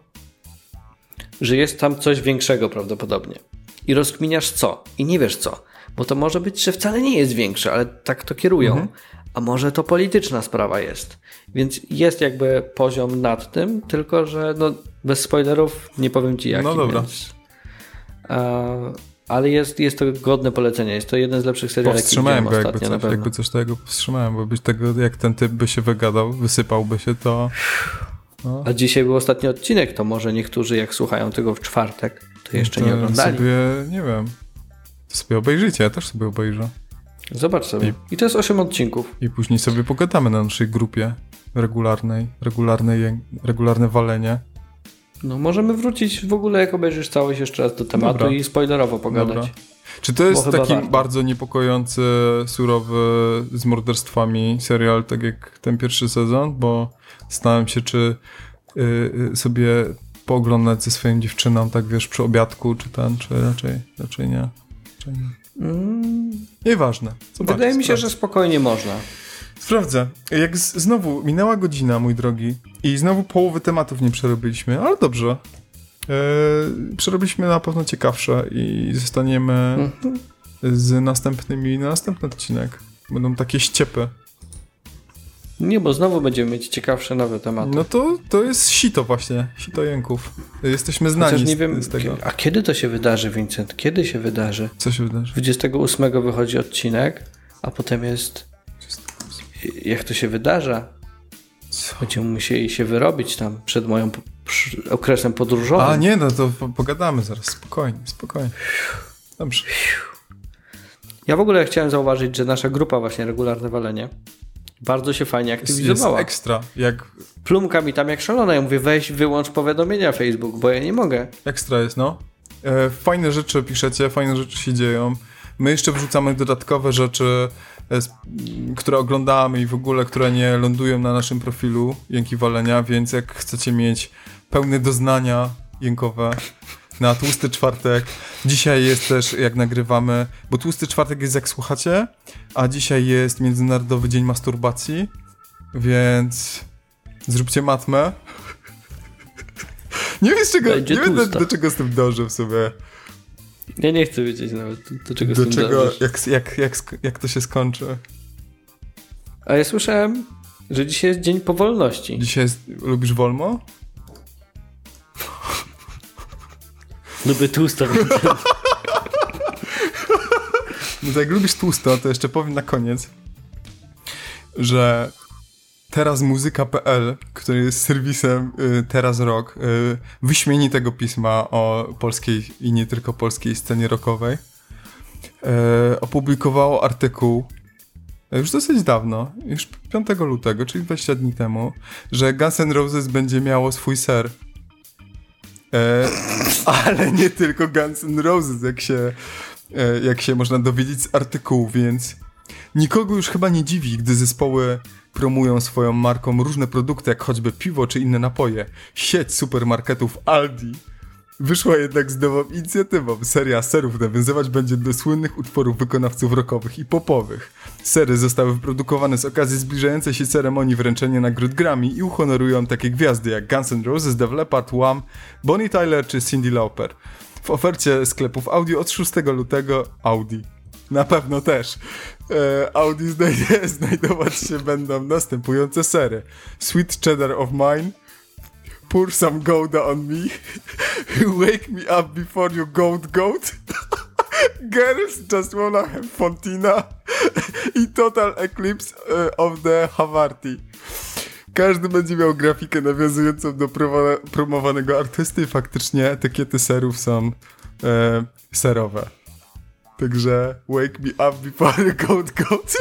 że jest tam coś większego prawdopodobnie. I rozkminiasz co? I nie wiesz co. Bo to może być, że wcale nie jest większe, ale tak to kierują. A może to polityczna sprawa jest. Więc jest jakby poziom nad tym, tylko że no, bez spoilerów nie powiem ci jaki. No dobra. Więc, e, ale jest, jest to godne polecenie. Jest to jeden z lepszych seriali, jaki Powstrzymałem widziałem go, jakby ostatnio na coś, pewno. jakby coś tego powstrzymałem, bo byś tego, jak ten typ by się wygadał, wysypałby się, to... A dzisiaj był ostatni odcinek, to może niektórzy jak słuchają tego w czwartek, to jeszcze to nie oglądali. sobie, nie wiem, to sobie obejrzyjcie, ja też sobie obejrzę. Zobacz sobie. I to jest 8 odcinków. I później sobie pogadamy na naszej grupie regularnej, regularnej, regularne walenie. No możemy wrócić w ogóle, jak obejrzysz całość jeszcze raz do tematu Dobra. i spoilerowo pogadać. Dobra. Czy to jest taki warto. bardzo niepokojący, surowy z morderstwami serial, tak jak ten pierwszy sezon? Bo zastanawiam się, czy y, y, sobie pooglądać ze swoją dziewczyną, tak wiesz, przy obiadku, czy ten, czy raczej, raczej nie. Raczej nie. Nieważne. Zobacz, Wydaje mi się, sprawdź. że spokojnie można. Sprawdzę. Jak z, znowu minęła godzina, mój drogi, i znowu połowy tematów nie przerobiliśmy, ale dobrze. E, przerobiliśmy na pewno ciekawsze i zostaniemy Mhm. z następnymi na następny odcinek. Będą takie ściepy. Nie, bo znowu będziemy mieć ciekawsze nowe tematy. No to, to jest sito właśnie, sito jęków. Jesteśmy znani Chociaż nie wiem, z tego. a kiedy to się wydarzy, Vincent? Kiedy się wydarzy? Co się wydarzy? 28 wychodzi odcinek, a potem jest... Jak to się wydarza? Co? Będziemy musieli się wyrobić tam przed przy- okresem podróżowym. A nie, no to po- pogadamy zaraz, spokojnie, spokojnie. Dobrze. Ja w ogóle chciałem zauważyć, że nasza grupa właśnie regularne walenie bardzo się fajnie Jest, jest aktywizowała. ekstra, jak Plumka mi tam jak szalona. Ja mówię, weź wyłącz powiadomienia Facebook, bo ja nie mogę. Ekstra jest, no. E, fajne rzeczy piszecie, fajne rzeczy się dzieją. My jeszcze wrzucamy dodatkowe rzeczy, które oglądamy i w ogóle, które nie lądują na naszym profilu Jęki Walenia, więc jak chcecie mieć pełne doznania jękowe na Tłusty Czwartek, dzisiaj jest też, jak nagrywamy, bo Tłusty Czwartek jest jak słuchacie, a dzisiaj jest Międzynarodowy Dzień Masturbacji, więc zróbcie matmę. Nie wiem, z czego, Będzie nie wiem do, do czego z tym dążę w sobie. Ja nie chcę wiedzieć nawet, do czego Do czego, jak, jak, jak, jak to się skończy. A ja słyszałem, że dzisiaj jest Dzień Powolności. Dzisiaj jest, lubisz Wolmo? Lubię tłusto. No to jak lubisz tłusto, to jeszcze powiem na koniec, że teraz muzyka.pl, który jest serwisem y, Teraz Rock, y, wyśmienitego pisma o polskiej i nie tylko polskiej scenie rockowej, y, opublikowało artykuł y, już dosyć dawno, już 5 lutego, czyli 20 dni temu, że Guns N' Roses będzie miało swój ser. E, ale nie tylko Guns N' Roses, jak się, e, jak się można dowiedzieć z artykułu, więc nikogo już chyba nie dziwi, gdy zespoły promują swoją marką różne produkty, jak choćby piwo czy inne napoje. Sieć supermarketów Aldi wyszła jednak z nową inicjatywą. Seria serów nawiązywać będzie do słynnych utworów wykonawców rockowych i popowych. Sery zostały wyprodukowane z okazji zbliżającej się ceremonii wręczenia nagród Grammy i uhonorują takie gwiazdy jak Guns N' Roses, Def Leppard, Wham, Bonnie Tyler czy Cyndi Lauper. W ofercie sklepów Audi od 6 lutego Audi. Na pewno też. E, Audi znajdzie, znajdować się będą następujące sery. Sweet Cheddar of Mine, Pour some Gouda on me, Wake me up before you goat goat, Girls just wanna have Fontina i Total Eclipse e, of the Havarti. Każdy będzie miał grafikę nawiązującą do promo- promowanego artysty i faktycznie etykiety serów są e, serowe. Także wake me up before you goat goat.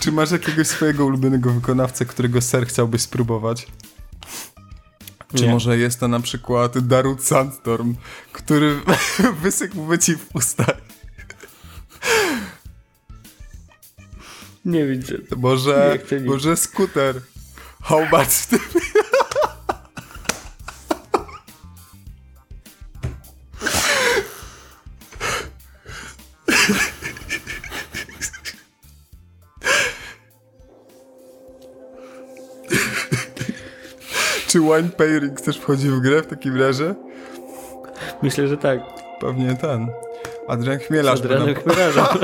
Czy masz jakiegoś swojego ulubionego wykonawcę, którego ser chciałbyś spróbować? Czy Nie. może jest to na przykład Darut Sandstorm, który wysykłby ci w ustach? Nie widzę. Może, Nie może skuter. How much Czy wine pairing też wchodzi w grę w takim razie? Myślę, że tak. Pewnie ten. Adrian Chmielarz. Adrianem Chmiellarzem.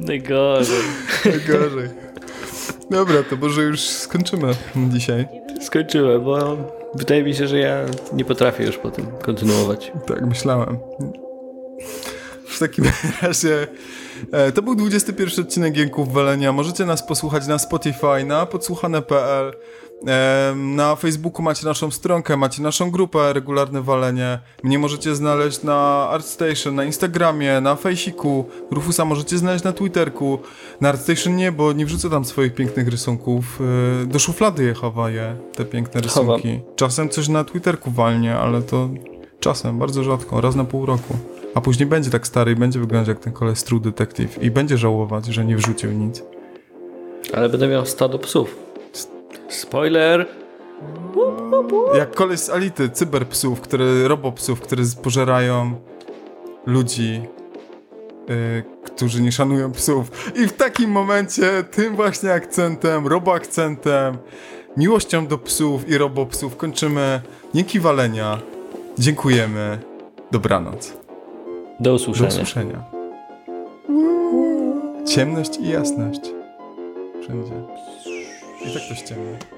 Najgorzej. Gorzej. Dobra, to może już skończymy dzisiaj. Skończyłem, bo wydaje mi się, że ja nie potrafię już po tym kontynuować. Tak, myślałem. W takim razie e, to był 21 odcinek Jęków Walenia. Możecie nas posłuchać na Spotify, na podsłuchane.pl. Na Facebooku macie naszą stronkę, macie naszą grupę Regularne Walenie. Mnie możecie znaleźć na ArtStation, na Instagramie, na Fejsiku. Rufusa możecie znaleźć na Twitterku. Na ArtStation nie, bo nie wrzucę tam swoich pięknych rysunków. E, do szuflady je chowaję, te piękne rysunki. Czasem coś na Twitterku walnie, ale to czasem, bardzo rzadko, raz na pół roku. A później będzie tak stary i będzie wyglądać jak ten koleś z True Detective i będzie żałować, że nie wrzucił nic. Ale będę miał stado psów. Spoiler! Jak koleś z Ality, cyberpsów, które, robopsów, które pożerają ludzi, yy, którzy nie szanują psów. I w takim momencie, tym właśnie akcentem, roboakcentem, miłością do psów i robopsów kończymy Dzięki Walenia. Dziękujemy. Dobranoc. Do Do usłyszenia. usłyszenia. Ciemność i jasność. Wszędzie. I tak to usłyszenia.